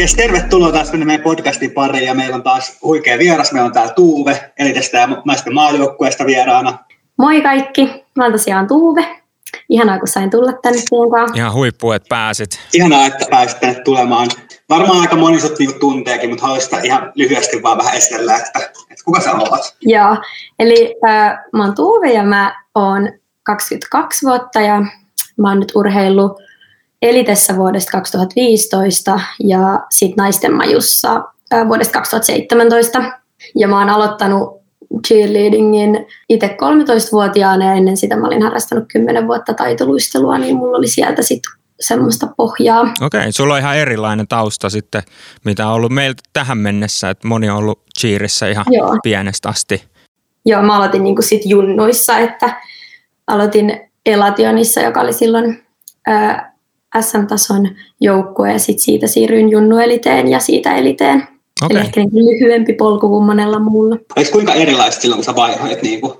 Yes, tervetuloa taas tänne meidän podcastin pariin ja meillä on taas huikea vieras. Meillä on täällä Tuuve, eli tästä naisten maajoukkueesta vieraana. Moi kaikki, mä oon tosiaan Tuuve. Ihanaa, kun sain tulla tänne suuntaan. Ihan huippu, että pääsit. Ihanaa, että pääsit tänne tulemaan. Varmaan aika moni sut niinku tunteekin, mutta haluaisin ihan lyhyesti vaan vähän esitellä, että, että kuka sä oot? Joo, eli äh, mä oon Tuuve ja mä oon 22 vuotta ja mä oon nyt urheillut Elitessä vuodesta 2015 ja sitten Naisten majussa vuodesta 2017. Ja mä oon aloittanut cheerleadingin itse 13-vuotiaana ja ennen sitä mä olin harrastanut 10 vuotta taitoluistelua, niin mulla oli sieltä sitten semmoista pohjaa. Okei, okay, sulla on ihan erilainen tausta sitten, mitä on ollut meiltä tähän mennessä, että moni on ollut cheerissä ihan Joo. pienestä asti. Joo, mä aloitin niin sit junnuissa, että aloitin Elationissa, joka oli silloin ää, SM-tason joukkue ja sitten siitä siirryin junnueliteen ja siitä eliteen. Okay. Eli ehkä niin lyhyempi polku kuin monella muulla. Oliko kuinka erilaista silloin, kun sä vaihoit niin kuin,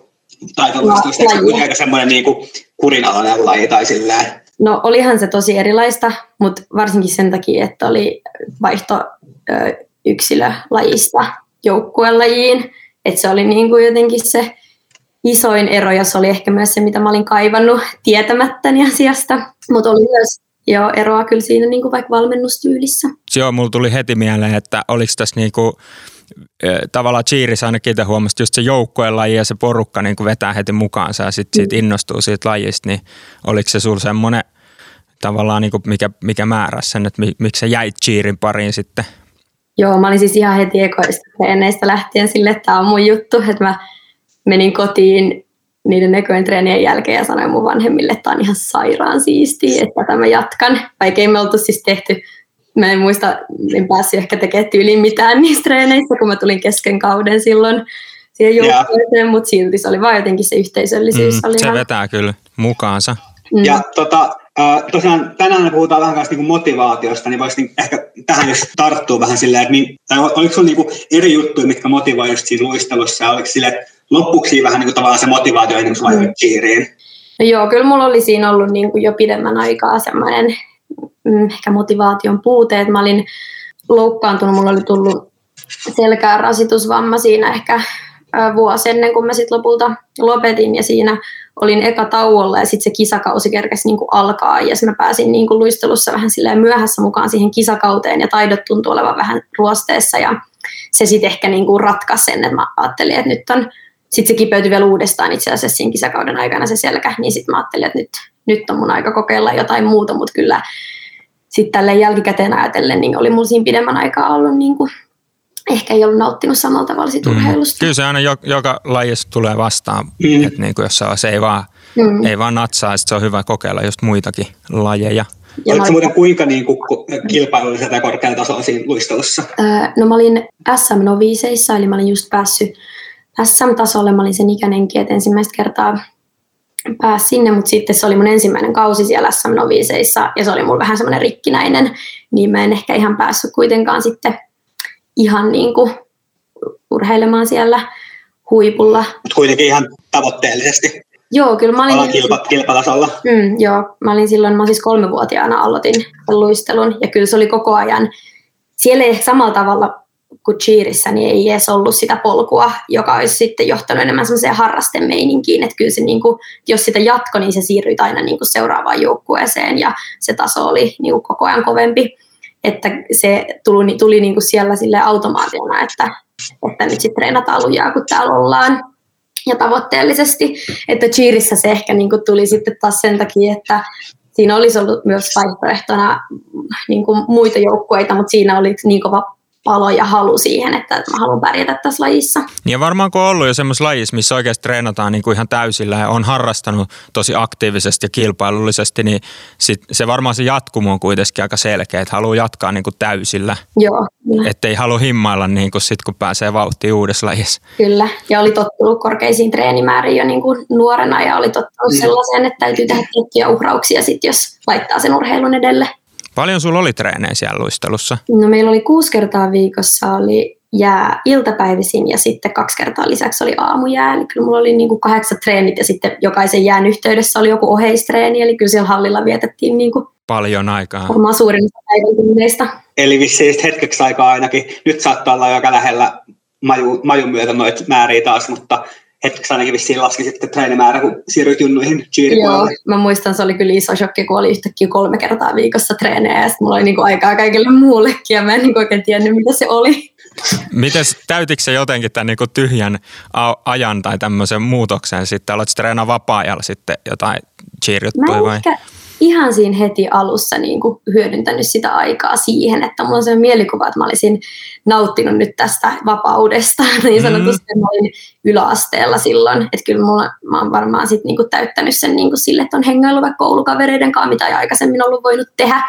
taitoluistelusta? Eikö aika semmoinen niin kuin, kurinalainen laji tai silleen? No olihan se tosi erilaista, mutta varsinkin sen takia, että oli vaihto ö, yksilölajista joukkuelajiin. Että se oli niin kuin jotenkin se isoin ero ja se oli ehkä myös se, mitä mä olin kaivannut tietämättäni asiasta. Mutta oli myös Joo, eroa kyllä siinä niin kuin vaikka valmennustyylissä. Joo, mulla tuli heti mieleen, että oliko tässä niin kuin, tavallaan Cheerissä ainakin te huomasit just se joukkojen laji ja se porukka niin kuin vetää heti mukaansa ja sitten siitä mm. innostuu siitä lajista, niin oliko se sulla semmoinen tavallaan niin kuin mikä, mikä määräsi sen, että miksi sä jäit Cheerin pariin sitten? Joo, mä olin siis ihan heti ekoista treeneistä lähtien sille, että tämä on mun juttu, että mä menin kotiin niiden ekojen treenien jälkeen ja sanoin mun vanhemmille, että tämä on ihan sairaan siistiä, että tätä mä jatkan. Vaikka ei me oltu siis tehty, mä en muista, en päässyt ehkä tekemään tyyliin mitään niistä treeneissä, kun mä tulin kesken kauden silloin siihen joukkueeseen, mutta silti se oli vaan jotenkin se yhteisöllisyys. Mm, oli se ihan... vetää kyllä mukaansa. Mm. Ja tota, tosiaan tänään me puhutaan vähän niinku motivaatiosta, niin voisi niinku ehkä tähän jos tarttuu vähän silleen, että niin, tai oliko sinulla niinku eri juttuja, mitkä motivoi just siinä luistelussa, ja oliko silleen, että loppuksi vähän niin kuin tavallaan se motivaatio ennen kuin mm. piiriin? No joo, kyllä mulla oli siinä ollut niin kuin jo pidemmän aikaa semmoinen mm, ehkä motivaation puute, että mä olin loukkaantunut, mulla oli tullut selkää rasitusvamma siinä ehkä vuosi ennen kuin mä sitten lopulta lopetin ja siinä olin eka tauolla ja sitten se kisakausi kerkesi niin kuin alkaa ja mä pääsin niin kuin luistelussa vähän silleen myöhässä mukaan siihen kisakauteen ja taidot tuntuu olevan vähän ruosteessa ja se sitten ehkä niin kuin ratkaisi sen, että mä ajattelin, että nyt on sitten se kipeytyi vielä uudestaan itse asiassa siinä kisakauden aikana se selkä, niin sitten mä ajattelin, että nyt, nyt on mun aika kokeilla jotain muuta, mutta kyllä sitten tälle jälkikäteen ajatellen, niin oli mulla siinä pidemmän aikaa ollut niin kuin, ehkä ei ollut nauttinut samalla tavalla siitä mm. urheilusta. Kyllä se aina joka, joka lajissa tulee vastaan, mm. että niin kuin jos se ei vaan, mm. ei vaan natsaa, se on hyvä kokeilla just muitakin lajeja. Ja Oletko muuten kuinka niin kuin, kilpailullisella ja korkealla tasolla siinä luistelussa? Öö, no mä olin SM-noviseissa, eli mä olin just päässyt SM-tasolle. Mä olin sen ikäinenkin, että ensimmäistä kertaa pääsi sinne, mutta sitten se oli mun ensimmäinen kausi siellä SM-noviseissa ja se oli mulla vähän semmoinen rikkinäinen, niin mä en ehkä ihan päässyt kuitenkaan sitten ihan niin kuin urheilemaan siellä huipulla. Mutta kuitenkin ihan tavoitteellisesti. Joo, kyllä mä olin... Kilpa, kilpatasolla. Mm, joo, mä olin silloin, mä siis kolmevuotiaana aloitin luistelun ja kyllä se oli koko ajan, siellä ei ehkä samalla tavalla kuin cheerissä, niin ei edes ollut sitä polkua, joka olisi sitten johtanut enemmän semmoiseen harrastemeininkiin, että kyllä se niin kuin, jos sitä jatko, niin se siirryi aina niin kuin seuraavaan joukkueeseen ja se taso oli niin kuin koko ajan kovempi, että se tuli, tuli niin kuin siellä sille automaationa, että, että nyt sitten treenataan lujaa, kun täällä ollaan. Ja tavoitteellisesti, että cheerissä se ehkä niin kuin tuli sitten taas sen takia, että siinä olisi ollut myös vaihtoehtona niin kuin muita joukkueita, mutta siinä oli niin kova palo ja halu siihen, että mä haluan pärjätä tässä lajissa. Ja varmaan kun on ollut jo semmoisessa lajissa, missä oikeasti treenataan niin kuin ihan täysillä ja on harrastanut tosi aktiivisesti ja kilpailullisesti, niin sit se varmaan se jatkumo on kuitenkin aika selkeä, että haluaa jatkaa niin kuin täysillä. Joo. Että ei halua himmailla niin kuin sit, kun pääsee vauhtiin uudessa lajissa. Kyllä, ja oli tottunut korkeisiin treenimääriin jo niin kuin nuorena ja oli tottunut sellaiseen, että täytyy tehdä tiettyjä uhrauksia sit, jos laittaa sen urheilun edelle. Paljon sulla oli treenejä siellä luistelussa? No meillä oli kuusi kertaa viikossa oli jää iltapäivisin ja sitten kaksi kertaa lisäksi oli aamujää. Eli kyllä mulla oli niin kuin kahdeksan treenit ja sitten jokaisen jään yhteydessä oli joku oheistreeni. Eli kyllä siellä hallilla vietettiin niin kuin paljon aikaa. Varmaan suurin päivän eli vissiin hetkeksi aikaa ainakin, nyt saattaa olla aika lähellä maju, majun myötä noita määriä taas, mutta hetkeksi ainakin vissiin laski sitten treenimäärä, kun siirryt junnuihin Joo, mä muistan, se oli kyllä iso shokki, kun oli yhtäkkiä kolme kertaa viikossa treenejä ja sitten mulla oli niinku aikaa kaikille muullekin ja mä en niinku oikein tiennyt, mitä se oli. Miten täytikö se jotenkin tämän niinku tyhjän ajan tai tämmöisen muutoksen sitten? Oletko treenaa vapaa-ajalla sitten jotain cheer-juttuja vai? Ehkä, ihan siinä heti alussa niin kuin hyödyntänyt sitä aikaa siihen, että mulla on se mielikuva, että mä olisin nauttinut nyt tästä vapaudesta niin sanotusti, mm. mä olin yläasteella silloin, että kyllä mulla, mä oon varmaan sit niin kuin täyttänyt sen niin kuin sille, että on hengailu vaikka koulukavereiden kanssa, mitä ei aikaisemmin ollut voinut tehdä,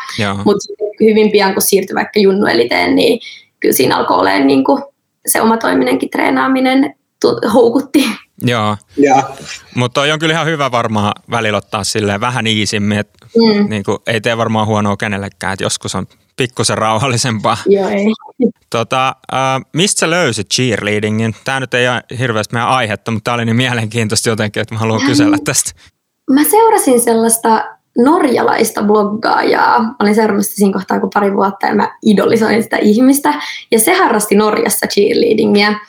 mutta hyvin pian kun siirtyi vaikka junnueliteen, niin kyllä siinä alkoi olemaan niin kuin se oma toiminenkin treenaaminen houkutti. Joo, ja. mutta on kyllä ihan hyvä varmaan välillä ottaa silleen vähän iisimmin, että mm. niin kuin, ei tee varmaan huonoa kenellekään, että joskus on pikkusen rauhallisempaa. Joo, ei. Tota, äh, mistä sä löysit cheerleadingin? Tämä nyt ei ole hirveästi meidän aihetta, mutta tämä oli niin mielenkiintoista jotenkin, että mä haluan kysellä tästä. Mä seurasin sellaista norjalaista bloggaajaa. Mä olin seuraamassa siinä kohtaa kuin pari vuotta ja mä idolisoin sitä ihmistä. Ja se harrasti Norjassa cheerleadingia.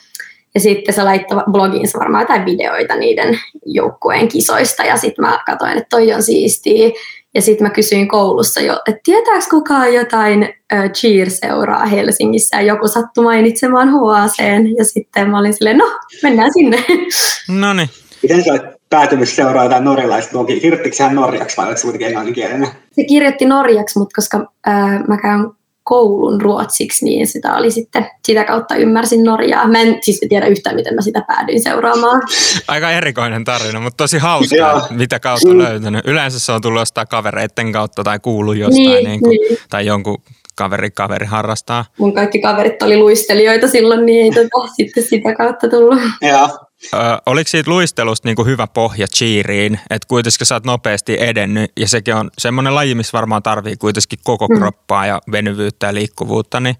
Ja sitten se laittoi blogiinsa varmaan jotain videoita niiden joukkueen kisoista. Ja sitten mä katsoin, että toi on siistiä. Ja sitten mä kysyin koulussa jo, että tietääkö kukaan jotain äh, cheer-seuraa Helsingissä. Ja joku sattui mainitsemaan HACn. Ja sitten mä olin silleen, no mennään sinne. No niin. Miten sä olet päätynyt seuraamaan jotain norjalaista blogia? Kirjoittiko hän norjaksi vai oliko se kuitenkin englanninkielinen? Se kirjoitti norjaksi, mutta koska äh, mä käyn koulun ruotsiksi, niin sitä oli sitten, sitä kautta ymmärsin Norjaa. Mä en siis tiedä yhtään, miten mä sitä päädyin seuraamaan. Aika erikoinen tarina, mutta tosi hauska, mitä kautta mm. löytänyt. Yleensä se on tullut jostain kavereiden kautta tai kuullut jostain, niin, niin kuin, niin. tai jonkun kaveri kaveri harrastaa. Mun kaikki kaverit oli luistelijoita silloin, niin ei tota, sitten sitä kautta tullut. Joo. Ö, oliko siitä luistelusta niin kuin hyvä pohja cheeriin, että kuitenkin sä oot nopeasti edennyt ja sekin on semmoinen laji, missä varmaan tarvii kuitenkin koko mm. kroppaa ja venyvyyttä ja liikkuvuutta, niin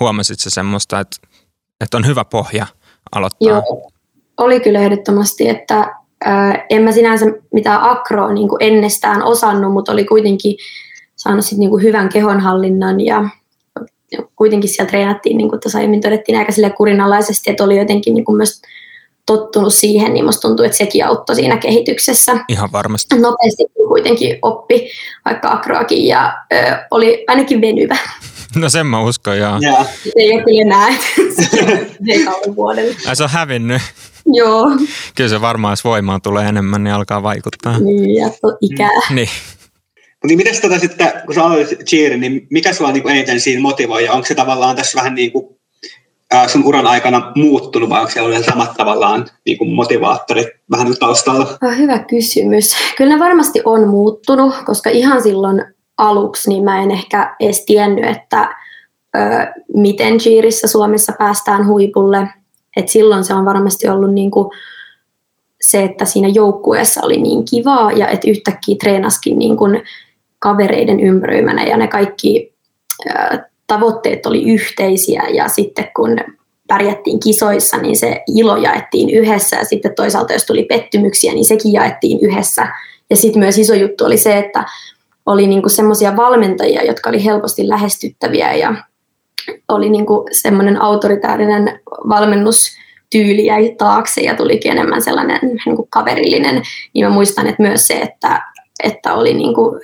huomasit se semmoista, että, että on hyvä pohja aloittaa? Joo, oli kyllä ehdottomasti, että äh, en mä sinänsä mitään akroa niin kuin ennestään osannut, mutta oli kuitenkin saanut sit niin kuin hyvän kehonhallinnan ja kuitenkin siellä treenattiin, niin kuin tuossa aiemmin todettiin, aika sille kurinalaisesti, että oli jotenkin niin kuin myös tottunut siihen, niin musta tuntuu, että sekin auttoi siinä kehityksessä. Ihan varmasti. Nopeasti kuitenkin oppi vaikka akroakin ja ö, oli ainakin venyvä. No sen mä uskon, joo. Yeah. Se ei ole kyllä näet. se ei vuodelle. Ai se on hävinnyt. Joo. Kyllä se varmaan, jos voimaa tulee enemmän, niin alkaa vaikuttaa. Niin, ja ikää. Mm, niin. Niin miten tota sitten, kun sä aloitit cheerin, niin mikä sua niin eniten siinä motivoi? Ja onko se tavallaan tässä vähän niin kuin sun uran aikana muuttunut vai onko siellä ollut samat tavallaan niin kuin motivaattorit vähän taustalla? Hyvä kysymys. Kyllä ne varmasti on muuttunut, koska ihan silloin aluksi niin mä en ehkä edes tiennyt, että ö, miten cheerissä Suomessa päästään huipulle. Et silloin se on varmasti ollut niin kuin se, että siinä joukkueessa oli niin kivaa ja että yhtäkkiä treenaskin niin kuin kavereiden ympäröimänä ja ne kaikki tavoitteet oli yhteisiä ja sitten kun pärjättiin kisoissa, niin se ilo jaettiin yhdessä ja sitten toisaalta jos tuli pettymyksiä, niin sekin jaettiin yhdessä. Ja sitten myös iso juttu oli se, että oli niinku semmoisia valmentajia, jotka oli helposti lähestyttäviä ja oli niinku semmoinen autoritäärinen valmennustyyli jäi taakse ja tulikin enemmän sellainen niinku kaverillinen. Niin mä muistan, että myös se, että, että oli niinku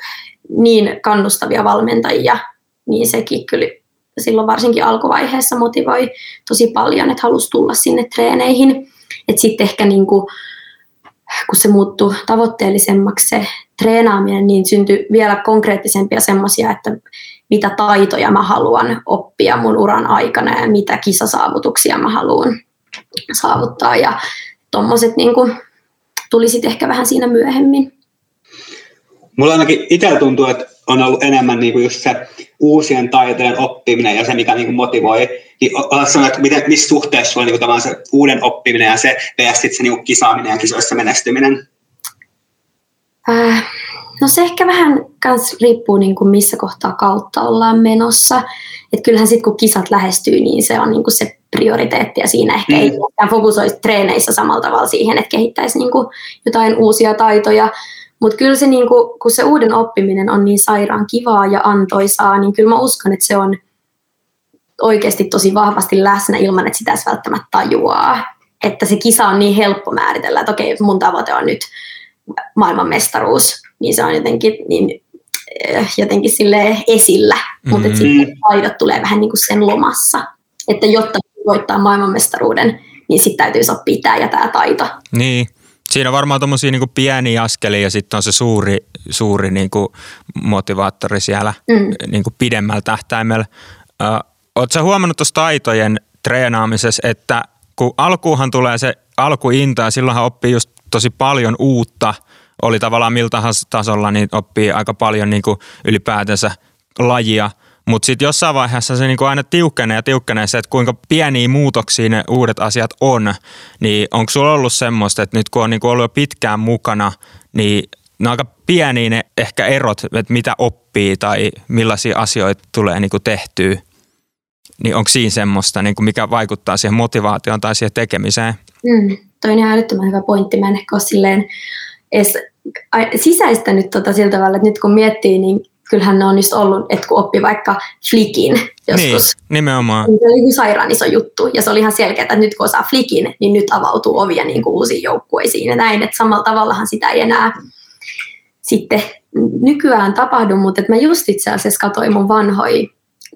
niin kannustavia valmentajia, niin sekin kyllä silloin varsinkin alkuvaiheessa motivoi tosi paljon, että halusi tulla sinne treeneihin. Että sitten ehkä niin kuin, kun se muuttui tavoitteellisemmaksi se treenaaminen, niin syntyi vielä konkreettisempia semmoisia, että mitä taitoja mä haluan oppia mun uran aikana ja mitä kisasaavutuksia mä haluan saavuttaa. Ja tuommoiset niin tuli sitten ehkä vähän siinä myöhemmin. Mulla ainakin itsellä tuntuu, että on ollut enemmän niin kuin just se uusien taitojen oppiminen ja se, mikä niin kuin motivoi. Niin sanoa, että miten, missä suhteessa on niin kuin se uuden oppiminen ja se vs. se niin kuin kisaaminen ja kisoissa menestyminen? Äh, no se ehkä vähän kans riippuu niin kuin missä kohtaa kautta ollaan menossa. Et kyllähän sitten kun kisat lähestyy, niin se on niin kuin se prioriteetti ja siinä ehkä mm. ei fokusoisi treeneissä samalla tavalla siihen, että kehittäisi niin kuin jotain uusia taitoja mutta kyllä se, niinku, kun se uuden oppiminen on niin sairaan kivaa ja antoisaa, niin kyllä mä uskon, että se on oikeasti tosi vahvasti läsnä ilman, että sitä välttämättä tajuaa. Että se kisa on niin helppo määritellä, että okei, mun tavoite on nyt maailmanmestaruus, niin se on jotenkin niin eh, jotenkin sille esillä, mm-hmm. mutta sitten taidot tulee vähän niin kuin sen lomassa. Että jotta voittaa maailmanmestaruuden, niin sitten täytyy oppia tämä ja tämä taito. Niin, siinä on varmaan tuommoisia niin pieniä askelia ja sitten on se suuri, suuri niin kuin motivaattori siellä mm. niin kuin pidemmällä tähtäimellä. Oletko huomannut tuossa taitojen treenaamisessa, että kun alkuuhan tulee se alkuinta ja silloinhan oppii just tosi paljon uutta, oli tavallaan miltä tasolla, niin oppii aika paljon niin kuin ylipäätänsä lajia. Mutta sitten jossain vaiheessa se niinku aina tiukkenee ja tiukkenee se, että kuinka pieniä muutoksia ne uudet asiat on. Niin onko sulla ollut semmoista, että nyt kun on niinku ollut jo pitkään mukana, niin ne on aika pieniä ne ehkä erot, että mitä oppii tai millaisia asioita tulee niinku tehtyä. Niin onko siinä semmoista, niinku mikä vaikuttaa siihen motivaatioon tai siihen tekemiseen? Mm, toi on ihan älyttömän hyvä pointti. Mä en ehkä ole silleen edes sisäistänyt tota sillä tavalla, että nyt kun miettii, niin kyllähän ne on just ollut, että kun oppi vaikka flikin joskus. Niin, nimenomaan. Niin se oli niin sairaan iso juttu ja se oli ihan selkeää, että nyt kun osaa flikin, niin nyt avautuu ovia niin kuin uusiin joukkueisiin ja näin, että samalla tavallahan sitä ei enää sitten nykyään tapahdu, mutta että mä just itse asiassa katsoin mun vanhoja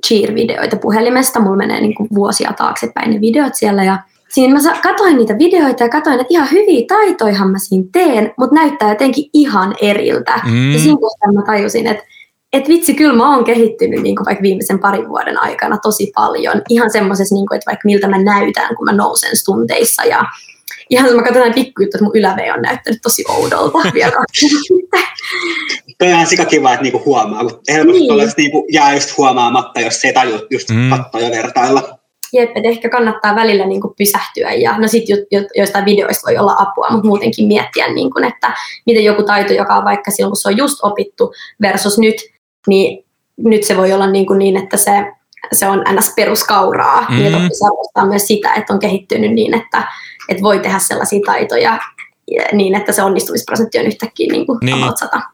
cheer-videoita puhelimesta, mulla menee niin kuin vuosia taaksepäin ne videot siellä ja siinä mä katsoin niitä videoita ja katsoin, että ihan hyviä taitoihan mä siinä teen, mutta näyttää jotenkin ihan eriltä. Mm. Ja siinä kohtaa mä tajusin, että et vitsi, kyllä mä oon kehittynyt niin kuin vaikka viimeisen parin vuoden aikana tosi paljon. Ihan semmoisessa, niin kuin, että vaikka miltä mä näytän, kun mä nousen stunteissa ja ihan mä katsoin pikkujuttu, että mun yläve on näyttänyt tosi oudolta vielä Toi on ihan sika kiva, että niinku huomaa, kun helposti niin. niinku jää just huomaamatta, jos ei tajua just mm. katsoa ja vertailla. Jep, että ehkä kannattaa välillä niin kuin pysähtyä ja no sit jo, jo, joistain videoista voi olla apua, mutta muutenkin miettiä, niin kuin, että miten joku taito, joka on vaikka silloin, kun se on just opittu versus nyt, niin nyt se voi olla niin, kuin niin että se, se on ns. peruskauraa. Mm. Mm-hmm. Ja toki myös sitä, että on kehittynyt niin, että, että voi tehdä sellaisia taitoja, niin, että se onnistumisprosentti on yhtäkkiä niin kuin niin.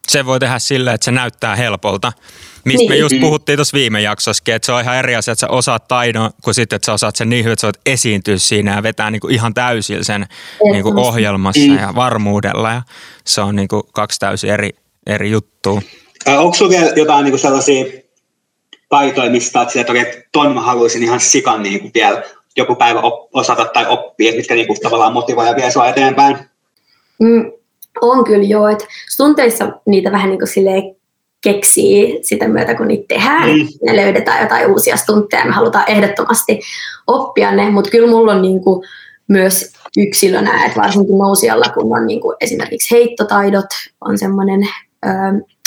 Se voi tehdä sillä, että se näyttää helpolta. Mistä niin. me just puhuttiin tuossa viime jaksossakin, että se on ihan eri asia, että sä osaat taidon, kuin sitten, että sä osaat sen niin hyvin, että sä voit esiintyä siinä ja vetää niin kuin ihan täysin sen niin kuin ohjelmassa mm. ja varmuudella. Ja se on niin kuin kaksi täysin eri, eri juttua. Onko sulla vielä jotain niin kuin sellaisia taitoja, mistä olet että, että ton mä haluaisin ihan sikan niin kuin vielä joku päivä op- osata tai oppia, mitkä niin kuin tavallaan motivoi ja vie sua eteenpäin? Mm, on kyllä joo, että tunteissa niitä vähän niin kuin silleen keksii sitä myötä, kun niitä tehdään. Mm. Ne löydetään jotain uusia stuntteja, me halutaan ehdottomasti oppia ne, mutta kyllä mulla on niin kuin myös yksilönä, että varsinkin nousijalla, kun on niin kuin esimerkiksi heittotaidot, on semmoinen,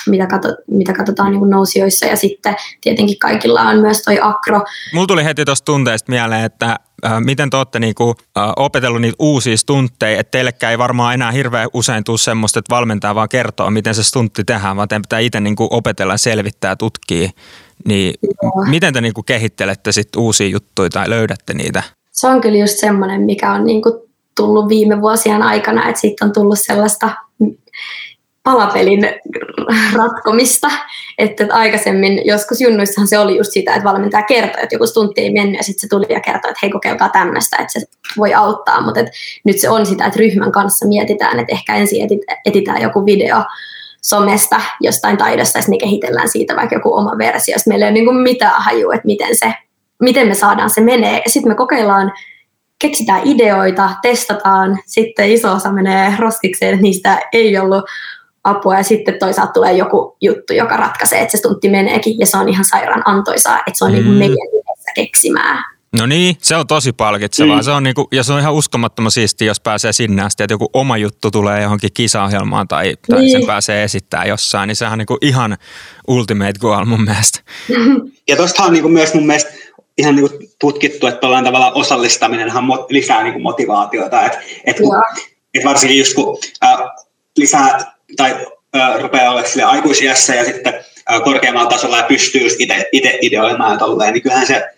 mitä, kato, mitä katsotaan niin kuin nousijoissa, ja sitten tietenkin kaikilla on myös toi akro. Mulla tuli heti tuosta tunteesta mieleen, että äh, miten te olette niinku, äh, opetellut niitä uusia stuntteja, että teillekään ei varmaan enää hirveän usein tule semmoista, että valmentaa vaan kertoo, miten se stuntti tehdään, vaan teidän pitää itse niinku opetella, selvittää, tutkia. Niin Joo. miten te niinku kehittelette sit uusia juttuja tai löydätte niitä? Se on kyllä just semmoinen, mikä on niinku tullut viime vuosien aikana, että siitä on tullut sellaista palapelin ratkomista. Että, aikaisemmin, joskus junnuissahan se oli just sitä, että valmentaja kertoi, että joku stunti ei mennyt ja sitten se tuli ja kertoi, että hei kokeilkaa tämmöistä, että se voi auttaa. Mutta nyt se on sitä, että ryhmän kanssa mietitään, että ehkä ensin etitään joku video somesta jostain taidosta ja sitten kehitellään siitä vaikka joku oma versio. Sitten meillä ei ole niin mitään hajua, että miten, se, miten me saadaan se menee. Ja sitten me kokeillaan keksitään ideoita, testataan, sitten iso osa menee roskikseen, että niistä ei ollut apua ja sitten toisaalta tulee joku juttu, joka ratkaisee, että se stuntti meneekin ja se on ihan sairaan antoisaa, että se on niinku mm. niin meidän yhdessä keksimää. No niin, se on tosi palkitsevaa. Mm. Se on niinku, ja se on ihan uskomattoman siistiä, jos pääsee sinne asti, että joku oma juttu tulee johonkin kisaohjelmaan tai, tai niin. sen pääsee esittämään jossain, niin sehän on niinku ihan ultimate goal mun mielestä. Ja tuosta on niinku myös mun mielestä ihan niinku tutkittu, että tuollainen tavalla osallistaminen lisää niinku motivaatiota. Et, et, et varsinkin just kun äh, lisää tai äh, rupeaa olemaan sille aikuisiässä ja sitten äh, korkeammalla tasolla ja pystyy itse ideoimaan tolleen, niin kyllähän se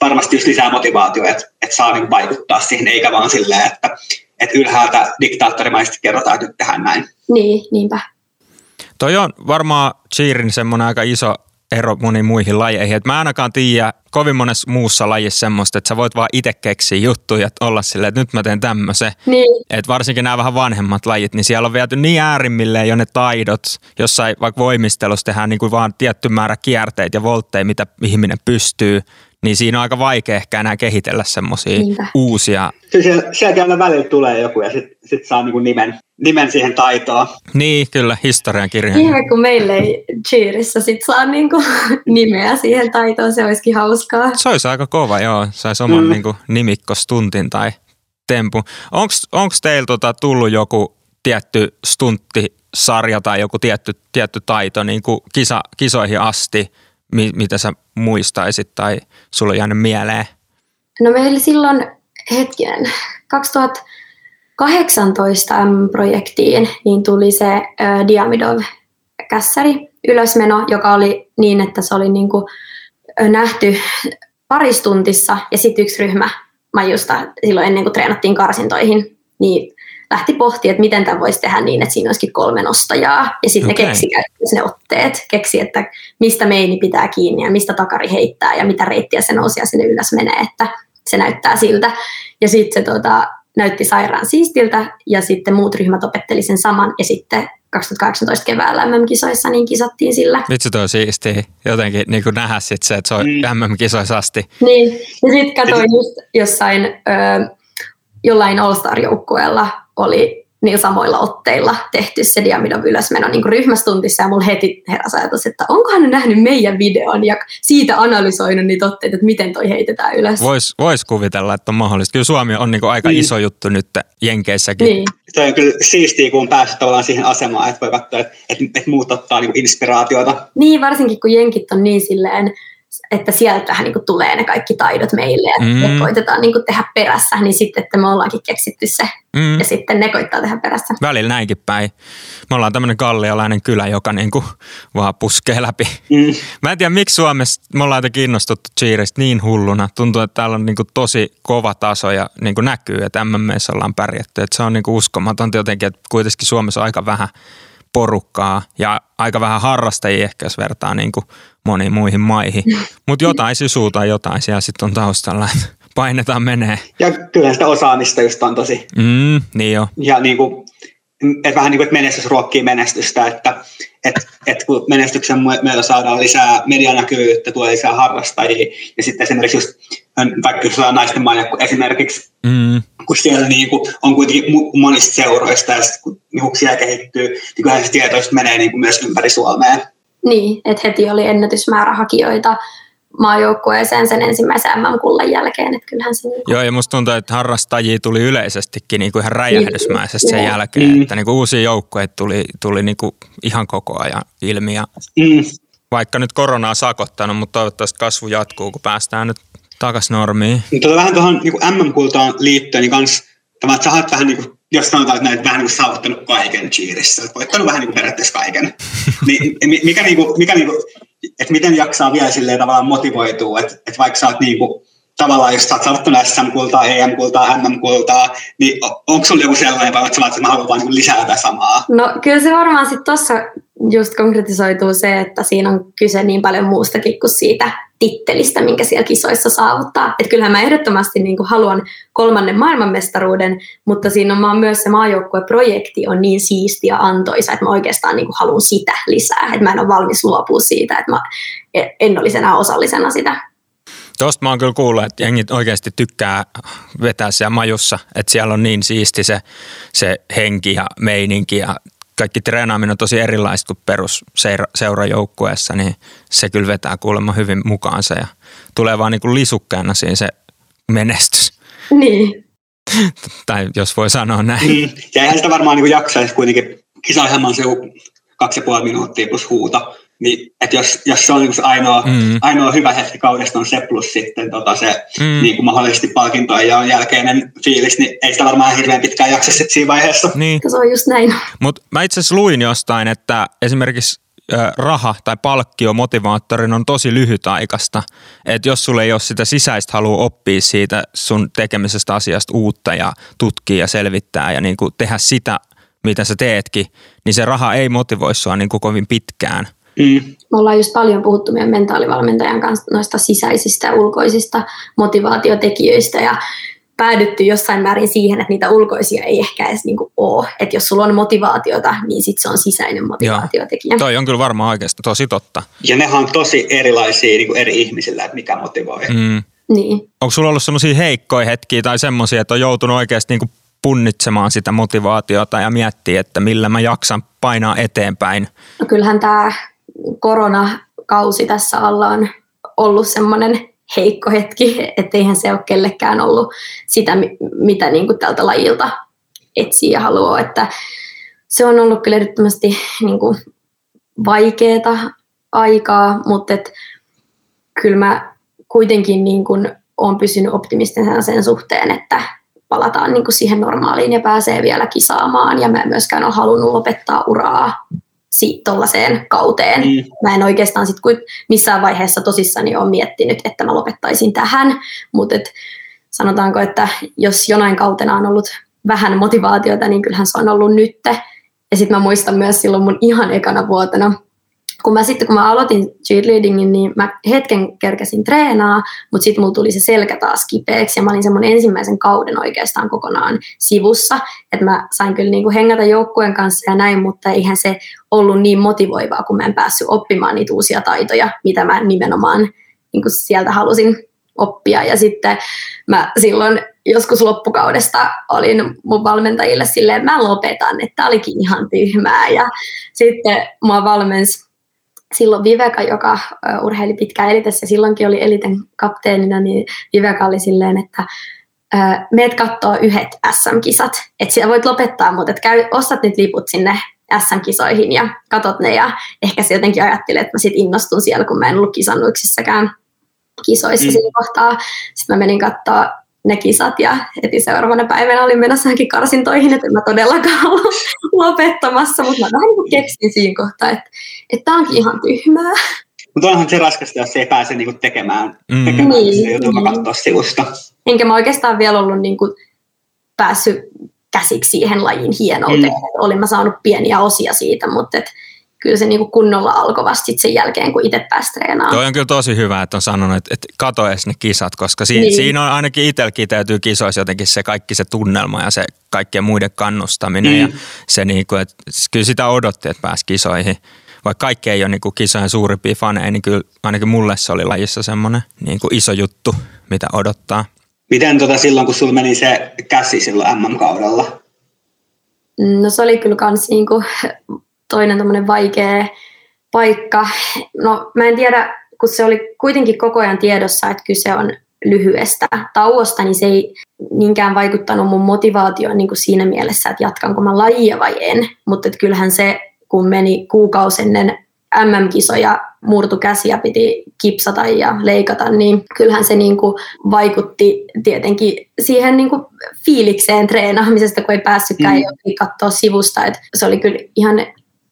varmasti just lisää motivaatio, että, että saa niin vaikuttaa siihen, eikä vaan silleen, että, että ylhäältä diktaattorimaisesti kerrotaan, että nyt tehdään näin. Niin, niinpä. Toi on varmaan Cheerin semmoinen aika iso ero moniin muihin lajeihin. Et mä ainakaan tiedä kovin monessa muussa lajissa semmoista, että sä voit vaan itse keksiä juttuja, että olla silleen, että nyt mä teen tämmöisen. Niin. Et varsinkin nämä vähän vanhemmat lajit, niin siellä on viety niin äärimmilleen jo ne taidot, jossain vaikka voimistelussa tehdään niin kuin vaan tietty määrä kierteitä ja voltteja, mitä ihminen pystyy, niin siinä on aika vaikea ehkä enää kehitellä semmoisia uusia. Siellä, sieltä aina välillä tulee joku ja sitten sit saa niinku nimen, nimen siihen taitoon. Niin, kyllä, historian kirja. Ihme, kun meille ei cheerissä sit saa niinku nimeä siihen taitoon, se olisikin hauskaa. Se olisi aika kova, joo. Saisi oman mm. niinku nimikkostuntin tai tempu. Onko teillä tota tullut joku tietty stunttisarja tai joku tietty, tietty taito niin kuin kisa, kisoihin asti, mi, mitä sä muistaisit tai sulla on jäänyt mieleen? No meillä silloin hetken 2018 M-projektiin niin tuli se äh, Diamidov-kässäri ylösmeno, joka oli niin, että se oli niin kuin, äh, nähty paristuntissa ja sitten yksi ryhmä Majusta silloin ennen kuin treenattiin karsintoihin, niin lähti pohtimaan, että miten tämä voisi tehdä niin, että siinä olisikin kolme nostajaa. Ja sitten okay. ne keksi ne otteet, keksi, että mistä meini pitää kiinni ja mistä takari heittää ja mitä reittiä se nousi ja sinne ylös menee, että se näyttää siltä. Ja sitten se tota, näytti sairaan siistiltä ja sitten muut ryhmät opetteli sen saman ja sitten 2018 keväällä MM-kisoissa niin kisattiin sillä. Vitsi toi siistiä. Jotenkin niin kuin nähdä sit se, että se on mm. MM-kisoissa asti. Niin, ja sitten katsoin just jossain ö, jollain All-Star-joukkueella oli niin samoilla otteilla tehty se Diamidon ylösmeno niin ryhmästuntissa ja mulla heti heräsi ajatus, että onkohan ne nähnyt meidän videon ja siitä analysoinut niitä otteita, että miten toi heitetään ylös. Voisi vois kuvitella, että on mahdollista. Kyllä Suomi on niin aika niin. iso juttu nyt Jenkeissäkin. Niin. Se on kyllä siistiä, kun on päässyt tavallaan siihen asemaan, että voi katsoa, että, että, että muut ottaa niin inspiraatiota. Niin, varsinkin kun Jenkit on niin silleen että sieltähän niin kuin tulee ne kaikki taidot meille, että mm. me koitetaan niin kuin tehdä perässä, niin sitten, että me ollaankin keksitty se, mm. ja sitten ne koittaa tehdä perässä. Välillä näinkin päin. Me ollaan tämmöinen kallialainen kylä, joka niin kuin vaan puskee läpi. Mm. Mä en tiedä, miksi Suomessa me ollaan jotenkin kiinnostuttu cheeristä niin hulluna. Tuntuu, että täällä on niin kuin tosi kova taso ja niin kuin näkyy, että MMS ollaan pärjätty. Että se on niin kuin uskomatonta jotenkin, että kuitenkin Suomessa on aika vähän porukkaa ja aika vähän harrastajia ehkä, jos vertaa niin kuin moniin muihin maihin. Mutta jotain sisuu tai jotain siellä sitten on taustalla, että painetaan menee. Ja kyllä sitä osaamista just on tosi. Mm, niin jo. Ja niin kuin, että vähän niin kuin, että menestys ruokkii menestystä, että että että kun menestyksen myötä saadaan lisää medianäkyvyyttä, tulee lisää harrastajia, ja sitten esimerkiksi just, vaikka jos naisten maailma esimerkiksi, mm. kun siellä niin kuin, on kuitenkin monista seuroista, ja sitten kun niin siellä kehittyy, niin kyllähän se tietoista menee niin kuin myös ympäri Suomea. Niin, että heti oli ennätysmäärä hakijoita maajoukkueeseen sen ensimmäisen MM-kullan jälkeen. Että kyllähän se niin Joo, ja musta tuntuu, että harrastajia tuli yleisestikin niin kuin ihan räjähdysmäisesti sen jälkeen. Mm. Että niin kuin uusia joukkueita tuli, tuli niin kuin ihan koko ajan ilmi. Ja mm. Vaikka nyt korona on sakottanut, mutta toivottavasti kasvu jatkuu, kun päästään nyt takaisin normiin. Tuota, vähän tuohon niin MM-kultaan liittyen, niin kans, että sä oot vähän niin kuin jos sanotaan, että näitä vähän niin kuin saavuttanut kaiken cheerissä, voittanut vähän niin kuin periaatteessa kaiken, niin mikä, niin kuin, mikä niin kuin, että miten jaksaa vielä silleen tavallaan motivoitua, että, että vaikka sä oot niin kuin, tavallaan, jos sä oot saavuttanut SM-kultaa, EM-kultaa, MM-kultaa, niin onko sulla joku sellainen päivä, että sä että mä haluan vaan niin lisää tätä samaa? No kyllä se varmaan sitten tuossa just konkretisoituu se, että siinä on kyse niin paljon muustakin kuin siitä tittelistä, minkä siellä kisoissa saavuttaa. Että kyllähän mä ehdottomasti niin kuin haluan kolmannen maailmanmestaruuden, mutta siinä on myös se maajoukkueprojekti on niin siisti ja antoisa, että mä oikeastaan niin kuin haluan sitä lisää. Että mä en ole valmis luopua siitä, että mä en olisi enää osallisena sitä. Tuosta mä oon kyllä kuullut, että jengit oikeasti tykkää vetää siellä majussa, että siellä on niin siisti se, se henki ja meininki ja kaikki treenaaminen on tosi erilaista kuin perusseurajoukkueessa, niin se kyllä vetää kuulemma hyvin mukaansa ja tulee vaan niin kuin lisukkeena siinä se menestys. Niin. tai jos voi sanoa näin. Mm. Ja eihän sitä varmaan niin jaksaisi kuitenkin kisailemaan se kaksi ja puoli minuuttia plus huuta. Niin, että jos, jos se on niin ainoa, mm. ainoa hyvä hetki kaudesta on se plus sitten tota se mm. niin kuin mahdollisesti palkintojen ja jälkeinen fiilis, niin ei sitä varmaan hirveän pitkään jaksa sitten siinä vaiheessa. Niin. Se on just näin. Mutta mä itse asiassa luin jostain, että esimerkiksi raha tai palkkio motivaattorin on tosi lyhytaikaista. Että jos sulle ei ole sitä sisäistä halua oppia siitä sun tekemisestä asiasta uutta ja tutkia ja selvittää ja niin kuin tehdä sitä, mitä sä teetkin, niin se raha ei motivoi sua niin kuin kovin pitkään – Mm. Me ollaan just paljon puhuttu meidän mentaalivalmentajan kanssa noista sisäisistä ja ulkoisista motivaatiotekijöistä ja päädytty jossain määrin siihen, että niitä ulkoisia ei ehkä edes niinku ole. Että jos sulla on motivaatiota, niin sit se on sisäinen motivaatiotekijä. Joo. Toi on kyllä varmaan oikeasti tosi totta. Ja nehän on tosi erilaisia niin kuin eri ihmisillä, että mikä motivoi. Mm. Niin. Onko sulla ollut sellaisia heikkoja hetkiä tai semmoisia, että on joutunut oikeasti niinku punnitsemaan sitä motivaatiota ja miettiä, että millä mä jaksan painaa eteenpäin? No kyllähän tämä koronakausi tässä alla on ollut semmoinen heikko hetki, etteihän se ole kellekään ollut sitä, mitä niin kuin tältä lajilta etsii ja haluaa. Että se on ollut kyllä ehdottomasti niin vaikeaa aikaa, mutta et, kyllä mä kuitenkin niin kuin olen pysynyt optimistisena sen suhteen, että palataan niin kuin siihen normaaliin ja pääsee vielä kisaamaan. Ja mä en myöskään ole halunnut lopettaa uraa tuollaiseen kauteen. Mm. Mä en oikeastaan sit kuin missään vaiheessa tosissani ole miettinyt, että mä lopettaisin tähän, mutta et sanotaanko, että jos jonain kautena on ollut vähän motivaatiota, niin kyllähän se on ollut nytte. Ja sitten mä muistan myös silloin mun ihan ekana vuotena, kun mä sitten kun mä aloitin cheerleadingin, niin mä hetken kerkäsin treenaa, mutta sitten mulla tuli se selkä taas kipeäksi ja mä olin semmoinen ensimmäisen kauden oikeastaan kokonaan sivussa, että mä sain kyllä niinku hengätä joukkueen kanssa ja näin, mutta eihän se ollut niin motivoivaa, kun mä en päässyt oppimaan niitä uusia taitoja, mitä mä nimenomaan niinku sieltä halusin oppia. Ja sitten mä silloin joskus loppukaudesta olin mun valmentajille silleen, mä lopetan, että tää olikin ihan tyhmää. Ja sitten mua valmensi silloin Viveka, joka urheili pitkään elitessä silloinkin oli eliten kapteenina, niin Viveka oli silleen, että meet kattoo yhdet SM-kisat. Että siellä voit lopettaa, mutta et käy, ostat nyt liput sinne SM-kisoihin ja katot ne ja ehkä se jotenkin ajattelee, että mä sit innostun siellä, kun mä en ollut kisannut yksissäkään kisoissa mm. siinä kohtaa. Sitten mä menin katsoa ne kisat ja heti seuraavana päivänä olin menossa johonkin karsintoihin, että en mä todellakaan ollut lopettamassa, mutta mä vähän niin keksin siinä kohtaa, että, että tämä onkin ihan tyhmää. Mutta onhan se raskasta, jos ei pääse niinku tekemään, mm. tekemään niin, se joutuu niin. katsoa sivusta. Enkä mä oikeastaan vielä ollut niinku päässyt käsiksi siihen lajin hienouteen. Mm. Olin mä saanut pieniä osia siitä, mutta et, kyllä se niinku kunnolla alkoi vasta sit sen jälkeen, kun itse pääsi treenaamaan. Toi on kyllä tosi hyvä, että on sanonut, että, että kato edes ne kisat, koska siinä, niin. siinä on ainakin itsellä kiteytyy kisoissa jotenkin se kaikki se tunnelma ja se kaikkien muiden kannustaminen. Mm. Ja se niinku, että kyllä sitä odotti, että pääsi kisoihin. Vaikka kaikki ei ole niinku kisojen suurimpia faneja, niin kyllä ainakin mulle se oli lajissa semmoinen niinku iso juttu, mitä odottaa. Miten tota silloin, kun sulla meni se käsi silloin MM-kaudella? No se oli kyllä kans niinku toinen tämmöinen vaikea paikka. No mä en tiedä, kun se oli kuitenkin koko ajan tiedossa, että kyse on lyhyestä tauosta, niin se ei niinkään vaikuttanut mun motivaatioon niin kuin siinä mielessä, että jatkanko mä lajia vai en. Mutta kyllähän se, kun meni kuukausi ennen MM-kisoja, murtu käsiä piti kipsata ja leikata, niin kyllähän se niin kuin vaikutti tietenkin siihen niin kuin fiilikseen treenaamisesta, kun ei päässytkään mm. katsoa sivusta. Et se oli kyllä ihan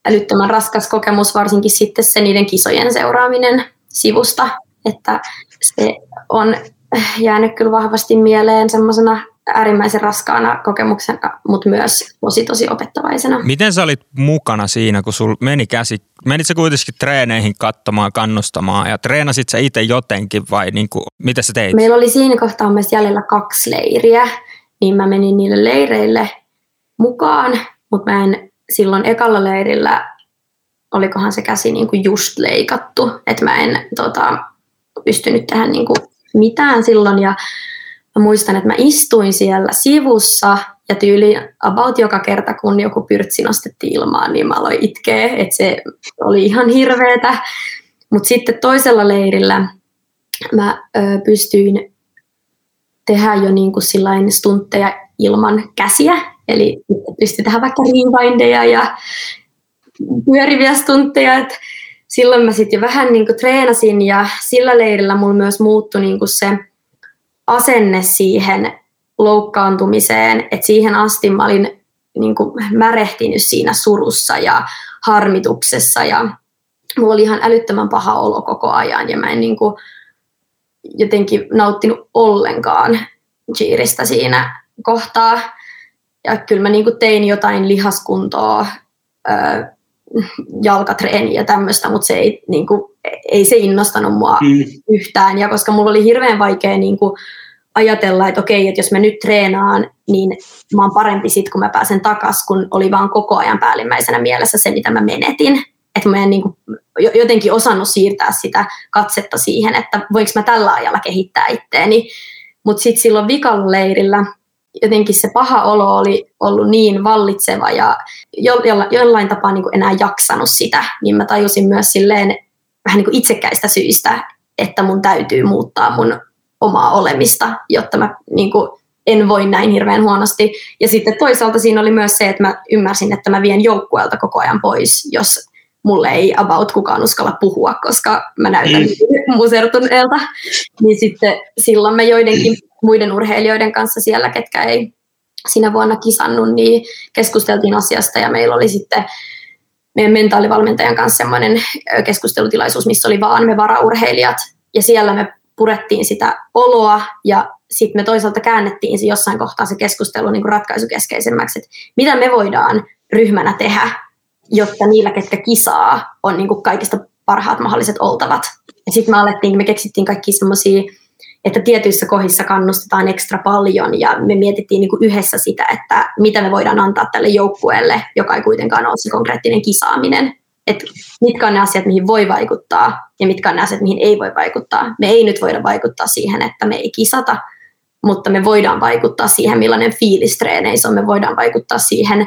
älyttömän raskas kokemus, varsinkin sitten se niiden kisojen seuraaminen sivusta, että se on jäänyt kyllä vahvasti mieleen semmoisena äärimmäisen raskaana kokemuksena, mutta myös tosi tosi opettavaisena. Miten sä olit mukana siinä, kun sul meni käsi, menit sä kuitenkin treeneihin katsomaan, kannustamaan ja treenasit sä itse jotenkin vai niin kuin, mitä sä teit? Meillä oli siinä kohtaa myös jäljellä kaksi leiriä, niin mä menin niille leireille mukaan, mutta mä en silloin ekalla leirillä olikohan se käsi niin kuin just leikattu, että mä en tota, pystynyt tähän niin kuin mitään silloin ja mä muistan, että mä istuin siellä sivussa ja tyyli about joka kerta, kun joku pyrtsi nostettiin ilmaan, niin mä aloin itkeä, että se oli ihan hirveetä. Mutta sitten toisella leirillä mä ö, pystyin tehdä jo niin kuin stuntteja ilman käsiä, Eli tehdä vaikka rewindeja ja pyöriviä stuntteja. Et silloin mä sitten jo vähän niin kuin treenasin ja sillä leirillä mulla myös muuttui niin kuin se asenne siihen loukkaantumiseen. Et siihen asti mä olin niin kuin märehtinyt siinä surussa ja harmituksessa ja mulla oli ihan älyttömän paha olo koko ajan ja mä en niin kuin jotenkin nauttinut ollenkaan cheeristä siinä kohtaa. Ja kyllä mä niin tein jotain lihaskuntoa ö, jalkatreeniä ja tämmöistä, mutta se ei, niin kuin, ei se innostanut mua mm. yhtään. Ja koska mulla oli hirveän vaikea niin kuin, ajatella, että okei, että jos mä nyt treenaan, niin mä oon parempi sit, kun mä pääsen takas, kun oli vaan koko ajan päällimmäisenä mielessä se, mitä mä menetin. Että mä en niin kuin, jotenkin osannut siirtää sitä katsetta siihen, että voinko mä tällä ajalla kehittää itteeni. Mutta sitten silloin vikalla leirillä jotenkin se paha olo oli ollut niin vallitseva ja jo, jo, jollain tapaa niin enää jaksanut sitä, niin mä tajusin myös silleen vähän niin itsekäistä syistä, että mun täytyy muuttaa mun omaa olemista, jotta mä niin kuin, en voi näin hirveän huonosti. Ja sitten toisaalta siinä oli myös se, että mä ymmärsin, että mä vien joukkueelta koko ajan pois, jos mulle ei about kukaan uskalla puhua, koska mä näytän mm. musertuneelta. Niin sitten silloin me joidenkin muiden urheilijoiden kanssa siellä, ketkä ei siinä vuonna kisannut, niin keskusteltiin asiasta ja meillä oli sitten meidän mentaalivalmentajan kanssa semmoinen keskustelutilaisuus, missä oli vaan me varaurheilijat ja siellä me purettiin sitä oloa ja sitten me toisaalta käännettiin se jossain kohtaa se keskustelu niin ratkaisukeskeisemmäksi, että mitä me voidaan ryhmänä tehdä, jotta niillä, ketkä kisaa, on niin kuin kaikista parhaat mahdolliset oltavat. Ja sitten me alettiin, me keksittiin kaikki semmoisia että tietyissä kohdissa kannustetaan ekstra paljon ja me mietittiin niin kuin yhdessä sitä, että mitä me voidaan antaa tälle joukkueelle, joka ei kuitenkaan ole se konkreettinen kisaaminen. Että mitkä on ne asiat, mihin voi vaikuttaa ja mitkä on ne asiat, mihin ei voi vaikuttaa. Me ei nyt voida vaikuttaa siihen, että me ei kisata, mutta me voidaan vaikuttaa siihen, millainen fiilis treeneissä on. Me voidaan vaikuttaa siihen,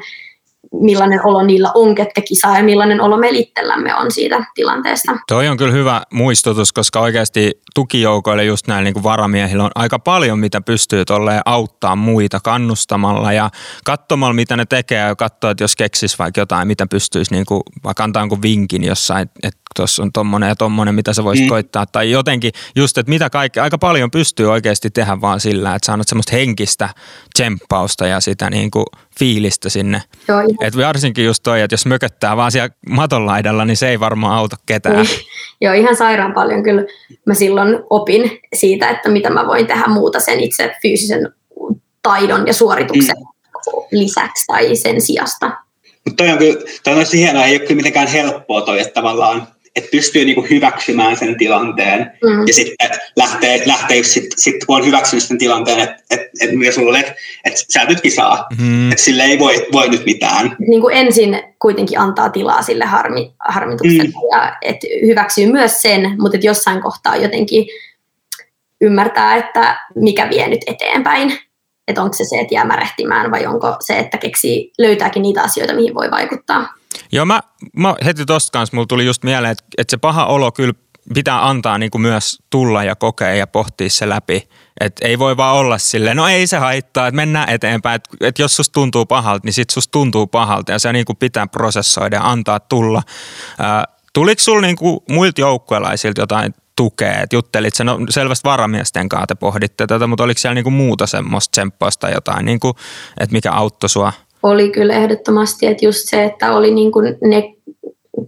millainen olo niillä on, ketkä kisaa ja millainen olo me itsellämme on siitä tilanteesta. Toi on kyllä hyvä muistutus, koska oikeasti tukijoukoille just näillä niin kuin varamiehillä on aika paljon, mitä pystyy tolleen auttaa muita kannustamalla ja katsomalla, mitä ne tekee ja katsoa, että jos keksis vaikka jotain, mitä pystyisi niin kuin, vaikka antaa vinkin jossain, että tuossa on tommonen ja tommonen, mitä sä voisit mm. koittaa. Tai jotenkin just, että mitä kaikki, aika paljon pystyy oikeasti tehdä vaan sillä, että saanut semmoista henkistä tsemppausta ja sitä niin kuin fiilistä sinne. Joo, Et varsinkin just toi, että jos mököttää vaan siellä maton laidalla, niin se ei varmaan auta ketään. Niin. Joo, ihan sairaan paljon kyllä mä silloin opin siitä, että mitä mä voin tehdä muuta sen itse fyysisen taidon ja suorituksen mm. lisäksi tai sen sijasta. Mutta toi on kyllä, toi on hienoa, ei ole kyllä mitenkään helppoa toi, että tavallaan että pystyy niinku hyväksymään sen tilanteen mm. ja sitten lähtee, lähtee sit, sit, kun on hyväksynyt sen tilanteen, että et, et, sulla oli, että et sä nyt kisaa, mm. että sille ei voi, voi nyt mitään. Niin kuin ensin kuitenkin antaa tilaa sille harmi, harmitukselle mm. ja että hyväksyy myös sen, mutta että jossain kohtaa jotenkin ymmärtää, että mikä vie nyt eteenpäin. Että onko se se, että jää märehtimään vai onko se, että keksii, löytääkin niitä asioita, mihin voi vaikuttaa. Joo, mä, mä heti tosta kanssa mulla tuli just mieleen, että, että se paha olo kyllä pitää antaa niin kuin myös tulla ja kokea ja pohtia se läpi. Et ei voi vaan olla silleen, no ei se haittaa, että mennään eteenpäin. Että et jos susta tuntuu pahalta, niin sit susta tuntuu pahalta ja se niin kuin pitää prosessoida ja antaa tulla. Ää, tuliko sulla niin kuin muilta joukkuelaisilta jotain tukea? Et juttelit se, no selvästi varamiesten kanssa te pohditte tätä, mutta oliko siellä niin kuin muuta semmoista tsemppausta jotain, niin kuin, että mikä auttoi sua oli kyllä ehdottomasti, että just se, että oli niin kuin ne,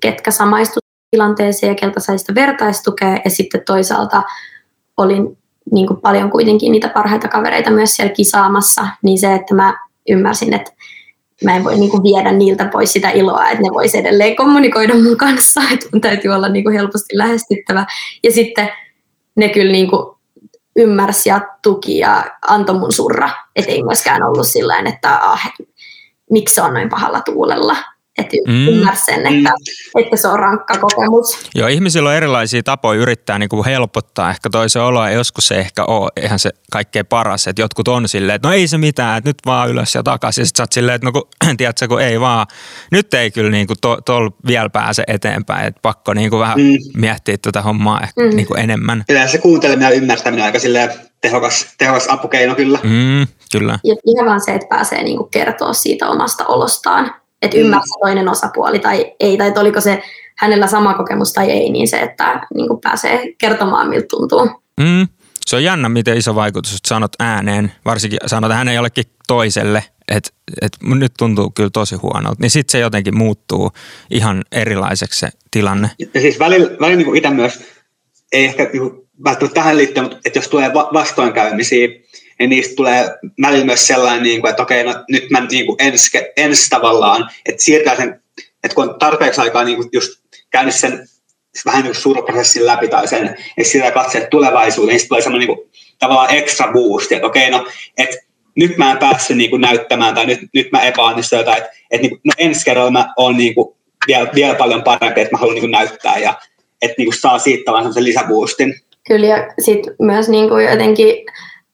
ketkä samaistuivat tilanteeseen ja keltä sai sitä vertaistukea ja sitten toisaalta oli niin kuin paljon kuitenkin niitä parhaita kavereita myös siellä kisaamassa, niin se, että mä ymmärsin, että mä en voi niin kuin viedä niiltä pois sitä iloa, että ne voisi edelleen kommunikoida mun kanssa, että mun täytyy olla niin kuin helposti lähestyttävä. Ja sitten ne kyllä niin kuin ymmärsi ja tuki ja antoi mun surra. Että ei myöskään ollut sillä että ah, miksi se on noin pahalla tuulella. Että mm. ymmärrä sen, että, mm. että se on rankka kokemus. Joo, ihmisillä on erilaisia tapoja yrittää niin kuin helpottaa ehkä toisen oloa ja joskus se ehkä ole ihan se kaikkein paras. Että jotkut on silleen, että no ei se mitään, että nyt vaan ylös ja takaisin. Ja sitten sä oot silleen, että no kun, tiedätkö, kun ei vaan, nyt ei kyllä niin kuin to, vielä pääse eteenpäin. Että pakko niin kuin vähän mm. miettiä tätä hommaa ehkä mm. niin kuin enemmän. Kyllä se kuunteleminen ja ymmärtäminen aika silleen tehokas, tehokas apukeino kyllä. Mm, kyllä. Ja ihan vaan se, että pääsee niinku kertoa siitä omasta olostaan, että mm. ymmärtää toinen osapuoli tai ei, tai oliko se hänellä sama kokemus tai ei, niin se, että niinku pääsee kertomaan, miltä tuntuu. Mm. Se on jännä, miten iso vaikutus, että sanot ääneen, varsinkin sanot hänen jollekin toiselle, että, että nyt tuntuu kyllä tosi huonolta, niin sitten se jotenkin muuttuu ihan erilaiseksi se tilanne. Ja siis välillä, välillä niin itse myös, ei ehkä niin välttämättä tähän liittyen, mutta että jos tulee vastoinkäymisiä, niin niistä tulee välillä myös sellainen, niin kuin, että okei, no, nyt mä niin kuin ens, ens tavallaan, että siirtää sen että kun on tarpeeksi aikaa niin just käynyt sen vähän niin suruprosessin läpi tai sen, ja sitä katseet tulevaisuuteen, niin sitten tulee semmoinen niin kuin, tavallaan extra boost, että okei, no, että nyt mä en päässyt niin kuin näyttämään tai nyt, nyt mä epäonnistuin jotain, että, että niin, no ensi kerralla mä oon niin kuin vielä, vielä paljon parempi, että mä haluan niin kuin näyttää ja että niin kuin saa siitä vaan semmoisen lisäboostin. Kyllä ja sitten myös niin kuin jotenkin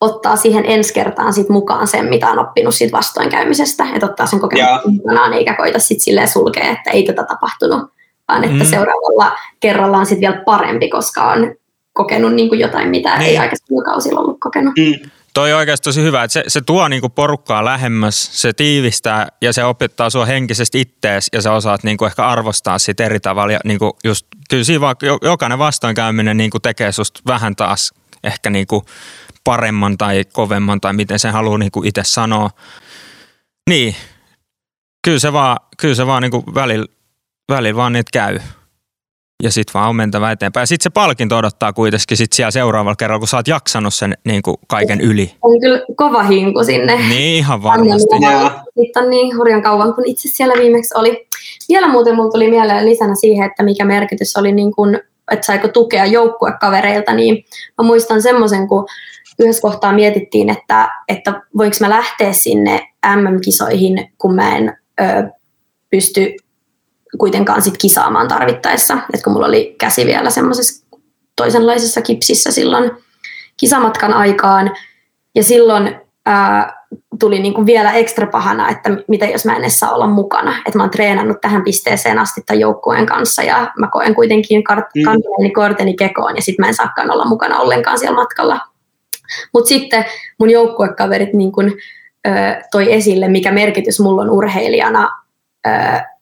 ottaa siihen ensi kertaan sit mukaan sen, mitä on oppinut siitä vastoinkäymisestä, että ottaa sen kokemuksen mukanaan eikä koita sitten silleen sulkea, että ei tätä tapahtunut, vaan että mm. seuraavalla kerralla on sitten vielä parempi, koska on kokenut niin kuin jotain, mitä niin. ei aikaisemmin kausilla ollut kokenut. Mm. Toi on oikeasti tosi hyvä, että se, se tuo niinku porukkaa lähemmäs, se tiivistää ja se opettaa sua henkisesti ittees ja sä osaat niinku ehkä arvostaa sitä eri tavalla. Ja niinku just, kyllä siinä vaan jokainen vastoinkäyminen niinku tekee susta vähän taas ehkä niinku paremman tai kovemman tai miten sen haluaa niinku itse sanoa. Niin, kyllä se vaan, kyllä se vaan niinku välillä, välillä vaan niitä käy ja sitten vaan on mentävä eteenpäin. Ja sitten se palkinto odottaa kuitenkin sit siellä seuraavalla kerralla, kun sä oot jaksanut sen niin kuin kaiken yli. On kyllä kova hinku sinne. Niin, ihan varmasti. Sitten on niin hurjan kauan, kun itse siellä viimeksi oli. Vielä muuten mulla tuli mieleen lisänä siihen, että mikä merkitys oli, niin kun, että saiko tukea joukkuekavereilta, niin mä muistan semmoisen, kun yhdessä kohtaa mietittiin, että, että voiko mä lähteä sinne MM-kisoihin, kun mä en ö, pysty kuitenkaan sit kisaamaan tarvittaessa. Et kun mulla oli käsi vielä semmoisessa toisenlaisessa kipsissä silloin kisamatkan aikaan. Ja silloin ää, tuli niinku vielä ekstra pahana, että mitä jos mä en edes saa olla mukana. Että mä oon treenannut tähän pisteeseen asti tämän joukkueen kanssa ja mä koen kuitenkin kart- mm. kantaneeni korteni kekoon ja sitten mä en saakaan olla mukana ollenkaan siellä matkalla. Mutta sitten mun joukkuekaverit niin kun, ö, toi esille, mikä merkitys mulla on urheilijana ö,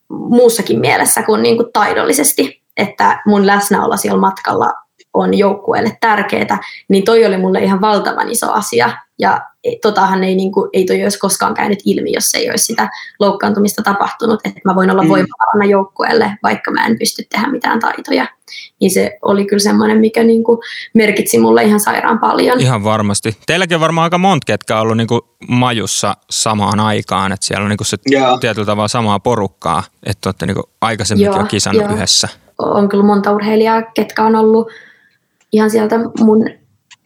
muussakin mielessä kuin, niin taidollisesti, että mun läsnäolo siellä matkalla on joukkueelle tärkeää, niin toi oli mulle ihan valtavan iso asia. Ja totahan ei, niin kuin, ei toi olisi koskaan käynyt ilmi, jos ei olisi sitä loukkaantumista tapahtunut, että mä voin olla mm. voimavarana joukkueelle, vaikka mä en pysty tehdä mitään taitoja. Niin se oli kyllä semmoinen, mikä niin kuin merkitsi mulle ihan sairaan paljon. Ihan varmasti. Teilläkin on varmaan aika monta, ketkä on ollut niin kuin majussa samaan aikaan, että siellä on niin kuin se yeah. tietyllä tavalla samaa porukkaa, että olette niin kuin aikaisemminkin joo, jo kisannut joo. yhdessä. On kyllä monta urheilijaa, ketkä on ollut ihan sieltä mun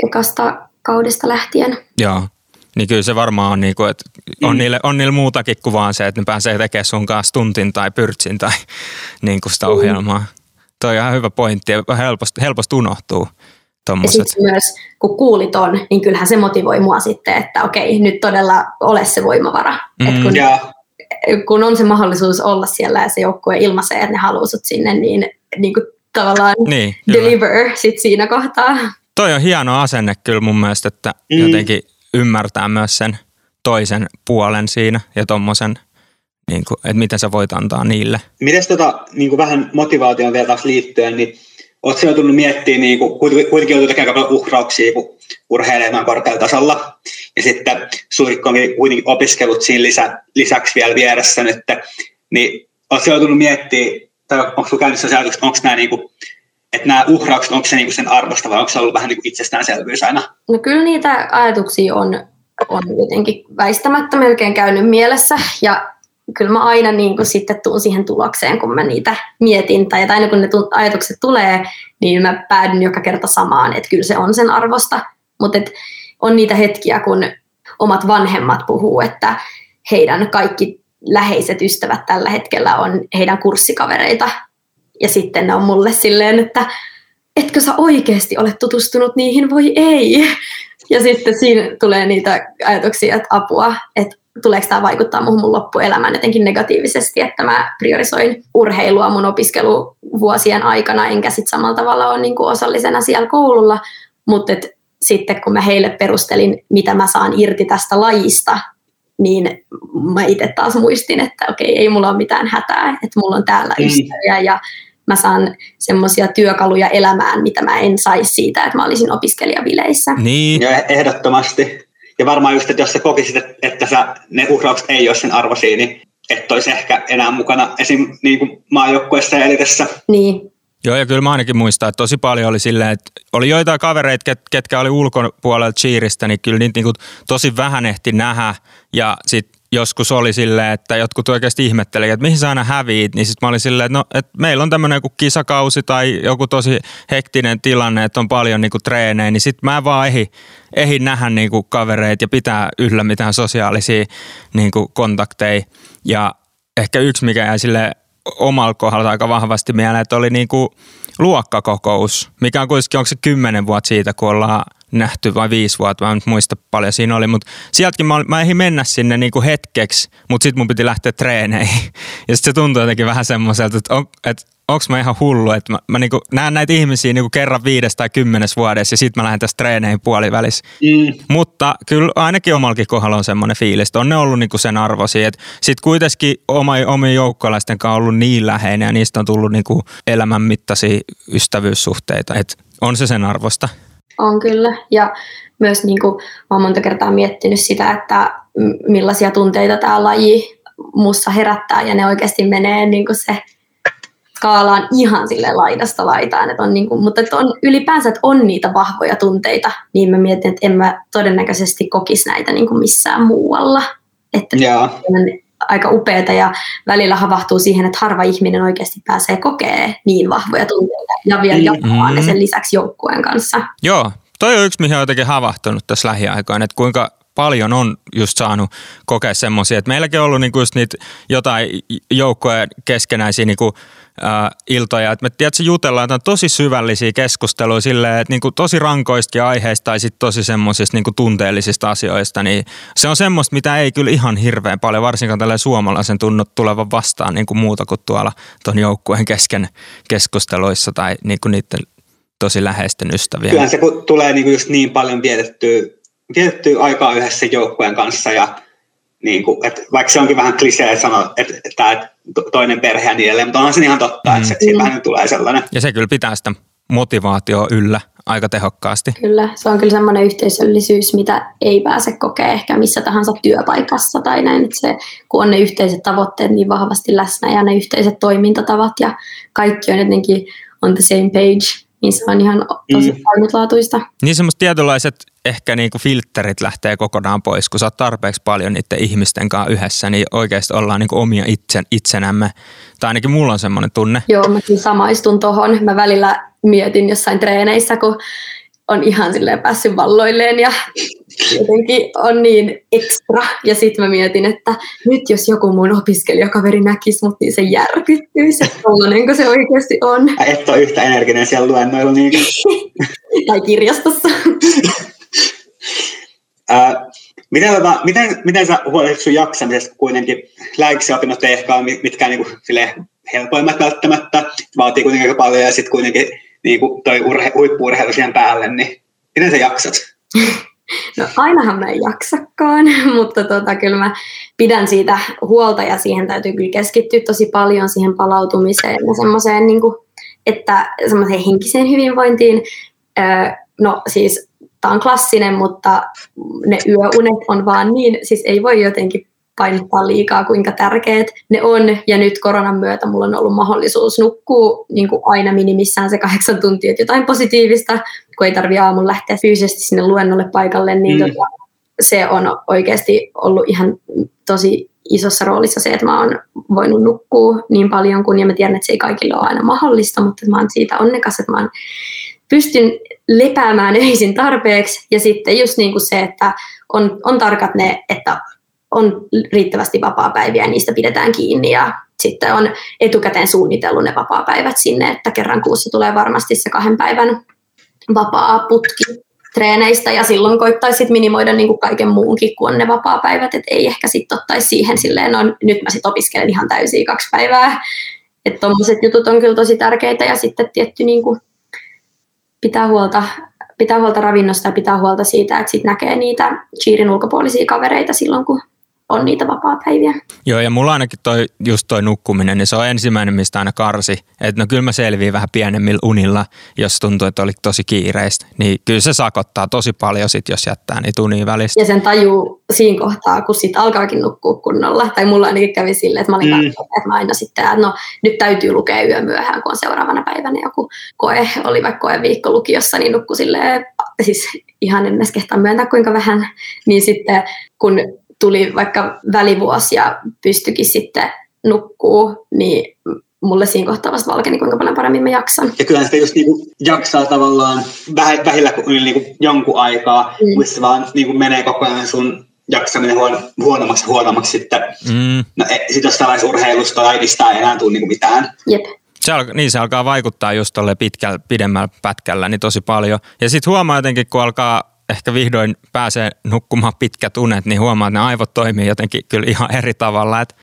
ekasta kaudesta lähtien. Joo. Niin kyllä se varmaan on, niin kuin, että on, mm. niille, on niille muutakin kuin vaan se, että ne pääsee tekemään sun kanssa tuntin tai pyrtsin tai niin kuin sitä mm. ohjelmaa. Toi on ihan hyvä pointti ja helposti, helposti unohtuu. Tommoset. Ja myös, kun kuulit on, niin kyllähän se motivoi mua sitten, että okei, nyt todella ole se voimavara. Mm. Et kun, yeah. kun on se mahdollisuus olla siellä ja se joukkue ilmaisee, että ne haluaa sinne, niin, niin kuin tavallaan niin, deliver sit siinä kohtaa. Toi on hieno asenne kyllä mun mielestä, että mm. jotenkin ymmärtää myös sen toisen puolen siinä ja tommosen, niin kuin, että mitä sä voit antaa niille. Miten tota, niin kuin vähän motivaation vielä taas liittyen, niin oletko joutunut miettimään, niin kuin, kuitenkin joutunut tekemään paljon uhrauksia, kun urheilemaan korkealla tasolla. Ja sitten sulla on kuitenkin opiskelut siinä lisä, lisäksi vielä vieressä nyt. Niin oletko joutunut miettimään, tai onko sinulla käynyt sellaisia ajatuksia, onko nämä niin kuin, että nämä uhraukset, onko se niinku sen arvosta vai onko se ollut vähän niinku itsestäänselvyys aina? No kyllä niitä ajatuksia on, on jotenkin väistämättä melkein käynyt mielessä. Ja kyllä mä aina niin kuin sitten tuun siihen tulokseen, kun mä niitä mietin. Tai aina kun ne ajatukset tulee, niin mä päädyn joka kerta samaan, että kyllä se on sen arvosta, mutta on niitä hetkiä, kun omat vanhemmat puhuu, että heidän kaikki läheiset ystävät tällä hetkellä on heidän kurssikavereita. Ja sitten ne on mulle silleen, että etkö sä oikeasti ole tutustunut niihin, voi ei. Ja sitten siinä tulee niitä ajatuksia, että apua, että tuleeko tämä vaikuttaa muuhun mun loppuelämään jotenkin negatiivisesti, että mä priorisoin urheilua mun opiskeluvuosien aikana, enkä sitten samalla tavalla ole niin kuin osallisena siellä koululla, mutta sitten kun mä heille perustelin, mitä mä saan irti tästä lajista, niin mä itse taas muistin, että okei, ei mulla ole mitään hätää, että mulla on täällä mm. ystäviä ja mä saan semmoisia työkaluja elämään, mitä mä en saisi siitä, että mä olisin opiskelijavileissä. Niin. Ja ehdottomasti. Ja varmaan just, että jos sä kokisit, että, että sä, ne uhraukset ei ole sen arvoisia, niin et olisi ehkä enää mukana esim. Niin kuin maajoukkueessa ja elitessä. Niin. Joo, ja kyllä mä ainakin muistan, että tosi paljon oli silleen, että oli joitain kavereita, ket, ketkä oli ulkopuolelta cheeristä, niin kyllä niitä niin kuin tosi vähän ehti nähdä. Ja sitten joskus oli silleen, että jotkut oikeasti ihmetteli, että mihin sä aina häviit, niin sitten mä olin silleen, että, no, että meillä on tämmöinen joku kisakausi tai joku tosi hektinen tilanne, että on paljon niinku treenejä, niin sitten mä vaan ehin, ehin nähdä niinku kavereita ja pitää yllä mitään sosiaalisia niinku kontakteja. Ja ehkä yksi, mikä jäi sille omalla kohdalla aika vahvasti mieleen, että oli niinku luokkakokous, mikä on kuitenkin, onko se kymmenen vuotta siitä, kun ollaan nähty vai viisi vuotta, mä en muista paljon siinä oli, mutta sieltäkin mä, mä ehdin mennä sinne niinku hetkeksi, mutta sitten mun piti lähteä treeneihin. Ja sitten se tuntui jotenkin vähän semmoiselta, että, on, että onko mä ihan hullu, että mä, mä niinku näen näitä ihmisiä niinku kerran viides tai kymmenes vuodessa ja sitten mä lähden tästä treeneihin puolivälissä. Mm. Mutta kyllä ainakin omallakin kohdalla on semmoinen fiilis, että on ne ollut niinku sen arvoisia. Sitten kuitenkin oma, omien joukkolaisten kanssa on ollut niin läheinen ja niistä on tullut niinku elämän mittaisia ystävyyssuhteita. Et on se sen arvosta. On kyllä. Ja myös niin kuin, mä oon monta kertaa miettinyt sitä, että millaisia tunteita tämä laji mussa herättää ja ne oikeasti menee niin kuin se skaalaan ihan sille laidasta laitaan. Että on niin kuin, mutta että on, ylipäänsä, että on niitä vahvoja tunteita, niin mä mietin, että en mä todennäköisesti kokisi näitä niin kuin missään muualla. Että yeah. Aika upeata ja välillä havahtuu siihen, että harva ihminen oikeasti pääsee kokee niin vahvoja tunteita ja vielä jatkaa mm. sen lisäksi joukkueen kanssa. Joo, toi on yksi, mihin on jotenkin havahtunut tässä lähiaikoina, että kuinka paljon on just saanut kokea semmoisia, että meilläkin on ollut niinku just niitä jotain joukkojen keskenäisiä niinku, äh, iltoja, että me tiedätkö, jutellaan jotain tosi syvällisiä keskusteluja silleen, että niinku tosi rankoista aiheista tai sitten tosi semmoisista niinku tunteellisista asioista, niin se on semmoista, mitä ei kyllä ihan hirveän paljon, varsinkaan tällä suomalaisen tunnut tulevan vastaan niinku muuta kuin tuolla tuon joukkueen kesken keskusteluissa tai niinku niiden tosi läheisten ystävien. Kyllä se kun tulee niinku just niin paljon vietettyä vietettyä aikaa yhdessä joukkueen kanssa ja niin kuin, että vaikka se onkin vähän klisee sanoa, että, että toinen perhe ja niin edelleen, mutta onhan se ihan totta, mm. että siitä mm. vähän tulee sellainen. Ja se kyllä pitää sitä motivaatio yllä aika tehokkaasti. Kyllä, se on kyllä semmoinen yhteisöllisyys, mitä ei pääse kokea ehkä missä tahansa työpaikassa tai näin, että se, kun on ne yhteiset tavoitteet niin vahvasti läsnä ja ne yhteiset toimintatavat ja kaikki on jotenkin on the same page, niin se on ihan tosi mm. ainutlaatuista. Niin semmoiset tietynlaiset ehkä niinku filterit lähtee kokonaan pois, kun sä oot tarpeeksi paljon niiden ihmisten kanssa yhdessä, niin oikeasti ollaan niinku omia itsen, itsenämme. Tai ainakin mulla on semmoinen tunne. Joo, mä samaistun tohon. Mä välillä mietin jossain treeneissä, kun on ihan silleen päässyt valloilleen ja jotenkin on niin ekstra. Ja sitten mä mietin, että nyt jos joku mun opiskelijakaveri näkisi mut, niin se järkyttyisi, että kuin se oikeasti on. Et ole yhtä energinen siellä luennoilla. Niin. tai kirjastossa. Äh, miten, tota, miten, miten sä huolehdit sun jaksamisesta kuitenkin? Lääkiksi ei ehkä ole mitkään niin kuin, helpoimmat välttämättä, vaatii kuitenkin aika paljon ja sitten kuitenkin niin kuin toi urhe, huippu siihen päälle, niin miten sä jaksat? No ainahan mä en jaksakaan, mutta tota, kyllä mä pidän siitä huolta ja siihen täytyy kyllä keskittyä tosi paljon siihen palautumiseen ja semmoiseen, niin kuin, että semmoiseen henkiseen hyvinvointiin. no siis tämä on klassinen, mutta ne yöunet on vaan niin, siis ei voi jotenkin painottaa liikaa, kuinka tärkeät ne on. Ja nyt koronan myötä mulla on ollut mahdollisuus nukkua niin kuin aina minimissään se kahdeksan tuntia, että jotain positiivista, kun ei tarvitse aamun lähteä fyysisesti sinne luennolle paikalle, niin mm. tota, se on oikeasti ollut ihan tosi isossa roolissa se, että mä oon voinut nukkua niin paljon kuin, ja mä tiedän, että se ei kaikille ole aina mahdollista, mutta mä oon siitä onnekas, että mä oon pystyn lepäämään öisin tarpeeksi ja sitten just niin kuin se, että on, on tarkat ne, että on riittävästi vapaa-päiviä ja niistä pidetään kiinni ja sitten on etukäteen suunnitellut ne vapaa-päivät sinne, että kerran kuussa tulee varmasti se kahden päivän vapaa putki treeneistä ja silloin koittaisi minimoida niin kuin kaiken muunkin kuin ne vapaa-päivät, että ei ehkä sitten ottaisi siihen silleen, no nyt mä sitten opiskelen ihan täysiä kaksi päivää, että tuommoiset jutut on kyllä tosi tärkeitä ja sitten tietty niin kuin pitää huolta, pitää huolta ravinnosta ja pitää huolta siitä, että sit näkee niitä cheerin ulkopuolisia kavereita silloin, kun on niitä vapaa-päiviä. Joo, ja mulla ainakin toi, just toi nukkuminen, niin se on ensimmäinen, mistä aina karsi. Että no kyllä mä selviin vähän pienemmillä unilla, jos tuntuu, että oli tosi kiireistä. Niin kyllä se sakottaa tosi paljon sit, jos jättää niitä unia välistä. Ja sen tajuu siinä kohtaa, kun sit alkaakin nukkua kunnolla. Tai mulla ainakin kävi silleen, että mä olin mm. Että mä aina sitten, että no nyt täytyy lukea yö myöhään, kun on seuraavana päivänä joku koe, oli vaikka koe viikko lukiossa, niin nukku silleen, siis ihan en edes kehtaa myöntää kuinka vähän. Niin sitten kun tuli vaikka välivuosi ja pystyikin sitten nukkuu, niin mulle siinä kohtaa vasta valkeni, kuinka paljon paremmin mä jaksan. Ja kyllä sitä just niinku jaksaa tavallaan väh, vähillä niinku jonkun aikaa, mm. mutta se vaan niinku menee koko ajan sun jaksaminen huon, huonommaksi huonommaksi sitten. Mm. No, e, sitten jos tällaisessa urheilusta laidista ei enää tule niinku mitään. Jep. Se alkaa, niin se alkaa vaikuttaa just tolle pitkällä, pidemmällä pätkällä niin tosi paljon. Ja sitten huomaa jotenkin, kun alkaa ehkä vihdoin pääsee nukkumaan pitkät unet, niin huomaa, että ne aivot toimii jotenkin kyllä ihan eri tavalla. Että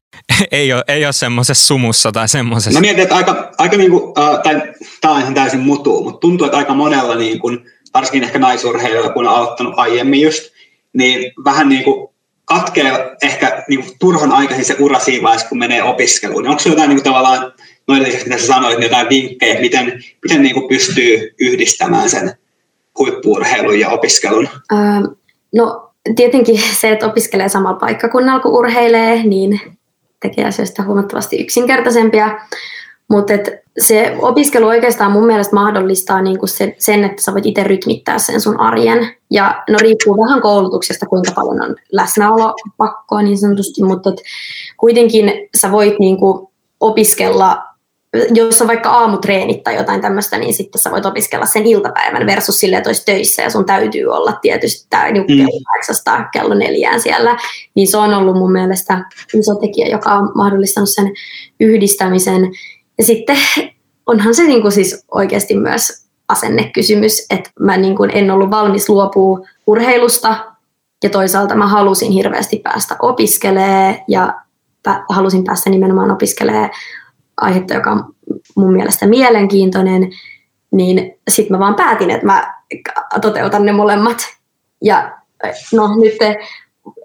ei ole, ei ole semmoisessa sumussa tai semmoisessa. Mä mietin, että aika, aika niin kuin, uh, tai, tämä on ihan täysin mutu, mutta tuntuu, että aika monella, niin kuin, varsinkin ehkä naisurheilijoilla, kun on aloittanut aiemmin just, niin vähän niin kuin katkee ehkä niin kuin turhan aikaisin se ura siinä vaiheessa, kun menee opiskeluun. Niin onko se jotain niin kuin, tavallaan, noin lisäksi mitä sä sanoit, niin jotain vinkkejä, miten, miten niin kuin pystyy yhdistämään sen huippuurheilun ja opiskelun? Ähm, no tietenkin se, että opiskelee samalla paikkakunnalla kuin urheilee, niin tekee asioista huomattavasti yksinkertaisempia. Mutta se opiskelu oikeastaan mun mielestä mahdollistaa niinku sen, sen, että sä voit itse rytmittää sen sun arjen. Ja no riippuu vähän koulutuksesta, kuinka paljon on läsnäolo pakkoa niin sanotusti, mutta kuitenkin sä voit niinku opiskella jos on vaikka aamutreenit tai jotain tämmöistä, niin sitten sä voit opiskella sen iltapäivän versus sille, että olisi töissä ja sun täytyy olla tietysti tämä niin mm. kello kello neljään siellä. Niin se on ollut mun mielestä iso tekijä, joka on mahdollistanut sen yhdistämisen. Ja sitten onhan se niin kuin siis oikeasti myös asennekysymys, että mä niin kuin en ollut valmis luopua urheilusta ja toisaalta mä halusin hirveästi päästä opiskelemaan ja halusin päästä nimenomaan opiskelemaan aihetta, joka on mun mielestä mielenkiintoinen, niin sitten mä vaan päätin, että mä toteutan ne molemmat. Ja no nyt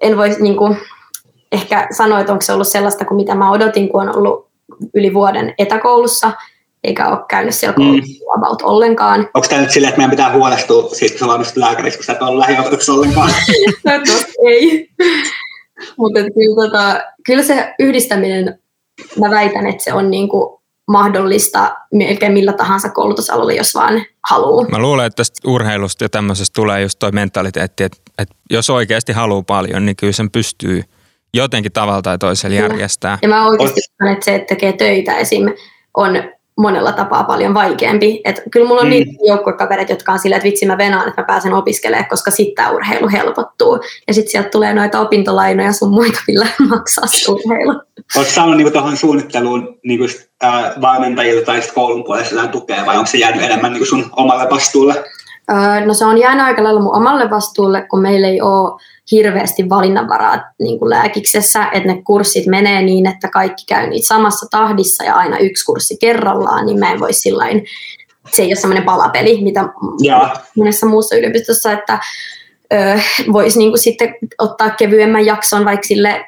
en voi niin kuin, ehkä sanoa, että onko se ollut sellaista kuin mitä mä odotin, kun on ollut yli vuoden etäkoulussa, eikä ole käynyt siellä koulussa mm. about ollenkaan. Onko tämä nyt silleen, että meidän pitää huolestua siitä, kun sä lääkäriksi, kun sä et ole lähiopetuksessa ollenkaan? Toivottavasti ei. Mutta kyllä, tota, kyllä se yhdistäminen mä väitän, että se on niin kuin mahdollista melkein millä tahansa koulutusalalla, jos vaan haluaa. Mä luulen, että tästä urheilusta ja tämmöisestä tulee just toi mentaliteetti, että, että jos oikeasti haluaa paljon, niin kyllä sen pystyy jotenkin tavalla tai toisella järjestää. Ja mä oikeasti sanon, että se, että tekee töitä esim. on monella tapaa paljon vaikeampi. Et kyllä mulla on mm. niitä joukkuekavereita, jotka on silleen, että vitsi mä venaan, että mä pääsen opiskelemaan, koska sitten tämä urheilu helpottuu. Ja sitten sieltä tulee noita opintolainoja sun muita, millä maksaa urheilu. Oletko saanut niinku tuohon suunnitteluun niinku, äh, valmentajilta tai koulun puolesta jotain tukea vai onko se jäänyt enemmän niinku sun omalle vastuulle? No se on jäänyt aika lailla mun omalle vastuulle, kun meillä ei ole hirveästi valinnanvaraa niin kuin lääkiksessä, että ne kurssit menee niin, että kaikki käy niitä samassa tahdissa ja aina yksi kurssi kerrallaan, niin mä en voi sillain, se ei ole semmoinen palapeli, mitä ja. monessa muussa yliopistossa, että voisi niin kuin sitten ottaa kevyemmän jakson vaikka sille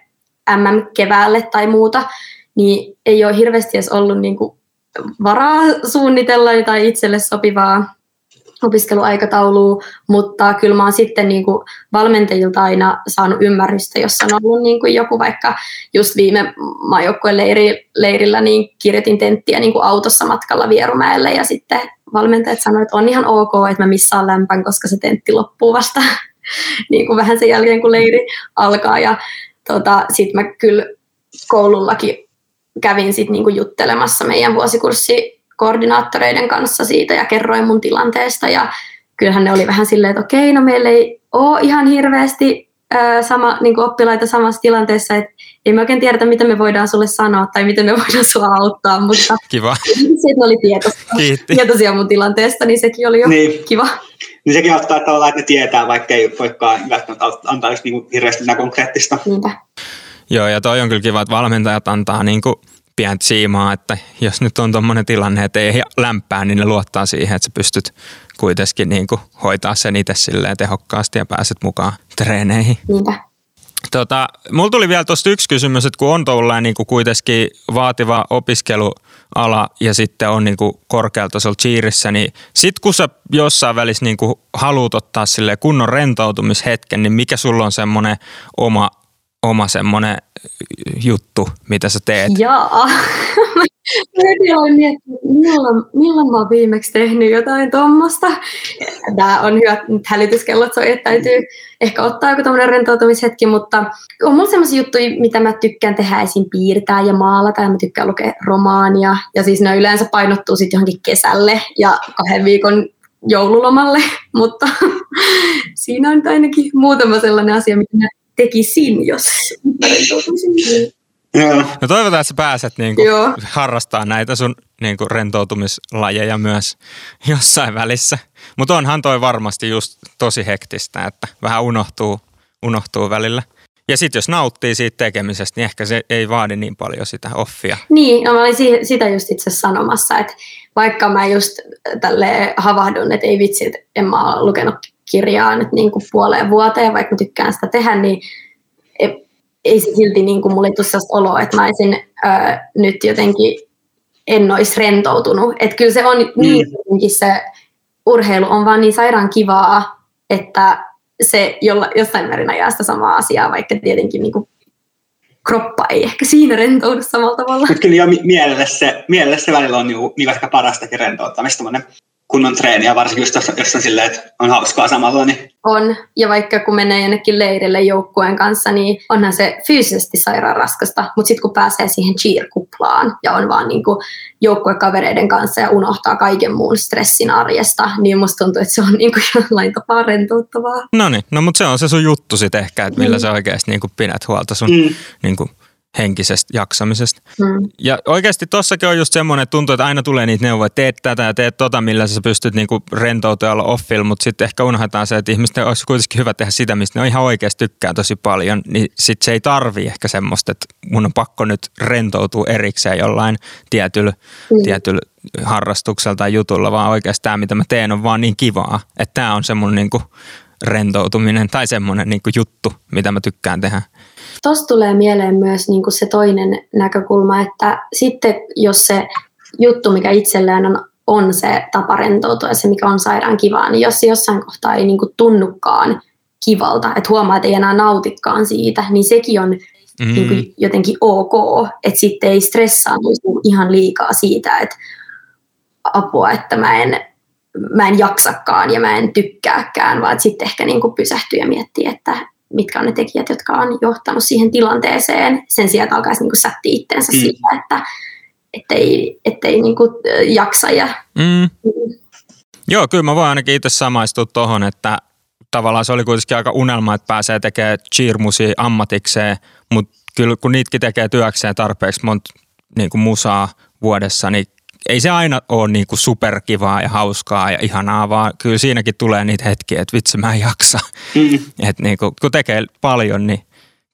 MM-keväälle tai muuta, niin ei ole hirveästi edes ollut niin kuin varaa suunnitella tai itselle sopivaa opiskeluaikataulua, mutta kyllä mä oon sitten niin kuin valmentajilta aina saanut ymmärrystä, jos on ollut niin kuin joku vaikka just viime maajoukkueen leiri, leirillä, niin kirjoitin tenttiä niin kuin autossa matkalla Vierumäelle ja sitten valmentajat sanoivat, että on ihan ok, että mä missaan lämpän, koska se tentti loppuu vasta niin kuin vähän sen jälkeen, kun leiri alkaa. Ja tota, sitten mä kyllä koulullakin kävin sitten niin kuin juttelemassa meidän vuosikurssi koordinaattoreiden kanssa siitä ja kerroin mun tilanteesta ja kyllähän ne oli vähän silleen, että okei, no meillä ei ole ihan hirveästi sama, niin kuin oppilaita samassa tilanteessa, että ei me oikein tiedetä, mitä me voidaan sulle sanoa tai miten me voidaan sua auttaa, mutta kiva. se, oli tietoisia, tietoisia mun tilanteesta, niin sekin oli jo niin. kiva. Niin sekin auttaa tavallaan, että ne tietää, vaikka ei voikaan välttämättä antaa just niin kuin hirveästi konkreettista. Niinpä. Joo, ja toi on kyllä kiva, että valmentajat antaa niin kuin pientä siimaa, että jos nyt on tuommoinen tilanne, että ei lämpää, niin ne luottaa siihen, että sä pystyt kuitenkin niin kuin hoitaa sen itse silleen tehokkaasti ja pääset mukaan treeneihin. Niinpä. Tota, mulla tuli vielä tuosta yksi kysymys, että kun on tuollainen niin kuitenkin vaativa opiskeluala ja sitten on niin korkealta tasolla cheerissä, niin sit kun sä jossain välissä niin haluat ottaa sille kunnon rentoutumishetken, niin mikä sulla on semmoinen oma oma semmoinen juttu, mitä sä teet? Jaa. Mä olen miettinyt, milloin, milloin mä oon viimeksi tehnyt jotain tuommoista. Tämä on hyvä, että hälytyskellot soi, että täytyy ehkä ottaa joku tämmöinen rentoutumishetki, mutta on mulla sellaisia juttuja, mitä mä tykkään tehdä, esim. piirtää ja maalata, ja mä tykkään lukea romaania, ja siis ne yleensä painottuu sitten johonkin kesälle ja kahden viikon joululomalle, mutta siinä on ainakin muutama sellainen asia, mitä tekisin, jos Joo. No toivotaan, että sä pääset niinku harrastamaan näitä sun niinku rentoutumislajeja myös jossain välissä. Mutta onhan toi varmasti just tosi hektistä, että vähän unohtuu, unohtuu välillä. Ja sitten jos nauttii siitä tekemisestä, niin ehkä se ei vaadi niin paljon sitä offia. Niin, no mä olin sitä just itse sanomassa, että vaikka mä just tälle havahdun, että ei vitsi, että en mä ole lukenut kirjaa nyt niin kuin puoleen vuoteen, vaikka mä tykkään sitä tehdä, niin ei se silti niin kuin mulle tule sellaista oloa, että mä olisin ö, nyt jotenkin en olisi rentoutunut. Että kyllä se on mm. niin jotenkin se urheilu on vaan niin sairaan kivaa, että se jolla, jossain määrin ajaa sitä samaa asiaa, vaikka tietenkin niin kuin kroppa ei ehkä siinä rentoudu samalla tavalla. Mutta kyllä jo mielessä, mielessä välillä on niin, niin ehkä parastakin rentouttamista, kunnon treeniä, varsinkin just jos, jos on silleen, että on hauskaa samalla. Niin. On, ja vaikka kun menee jonnekin leirille joukkueen kanssa, niin onhan se fyysisesti sairaan raskasta, mutta sitten kun pääsee siihen cheer-kuplaan ja on vaan niin joukkuekavereiden kanssa ja unohtaa kaiken muun stressin arjesta, niin musta tuntuu, että se on niin kuin jollain tapaa rentouttavaa. No niin, no mutta se on se sun juttu sitten ehkä, että millä mm. sä oikeasti niin pidät huolta sun mm. niin kuin henkisestä jaksamisesta. Mm. Ja oikeasti tossakin on just semmoinen, että tuntuu, että aina tulee niitä neuvoja, että teet tätä ja teet tota, millä sä pystyt niinku rentoutumaan offilla, mutta sitten ehkä unohdetaan se, että ihmisten olisi kuitenkin hyvä tehdä sitä, mistä ne on ihan oikeasti tykkää tosi paljon, niin sitten se ei tarvi ehkä semmoista, että mun on pakko nyt rentoutua erikseen jollain tietyllä, mm. tietyllä harrastuksella tai jutulla, vaan oikeasti tämä, mitä mä teen, on vaan niin kivaa, että tämä on semmoinen niinku rentoutuminen tai semmoinen niinku juttu, mitä mä tykkään tehdä. Tuossa tulee mieleen myös niin kuin se toinen näkökulma, että sitten jos se juttu, mikä itsellään on, on se tapa rentoutua ja se, mikä on sairaan kivaa, niin jos se jossain kohtaa ei niin kuin tunnukaan kivalta, että huomaa, että ei enää nautikaan siitä, niin sekin on mm. niin kuin jotenkin ok, että sitten ei stressaantuisi ihan liikaa siitä, että apua, että mä en, mä en jaksakaan ja mä en tykkääkään, vaan sitten ehkä niin kuin pysähtyy ja miettii, että mitkä on ne tekijät, jotka on johtanut siihen tilanteeseen, sen sijaan, että alkaisi niin sättiä itteensä mm. siitä, että ettei, ettei niin kuin jaksa. Ja, mm. Mm. Joo, kyllä mä voin ainakin itse samaistua tuohon, että tavallaan se oli kuitenkin aika unelma, että pääsee tekemään cheermusia ammatikseen, mutta kyllä kun niitäkin tekee työkseen tarpeeksi monta niin kuin musaa vuodessa, niin ei se aina ole niin kuin superkivaa ja hauskaa ja ihanaa, vaan kyllä siinäkin tulee niitä hetkiä, että vitsi mä en jaksa. Mm. että niin kuin, kun tekee paljon, niin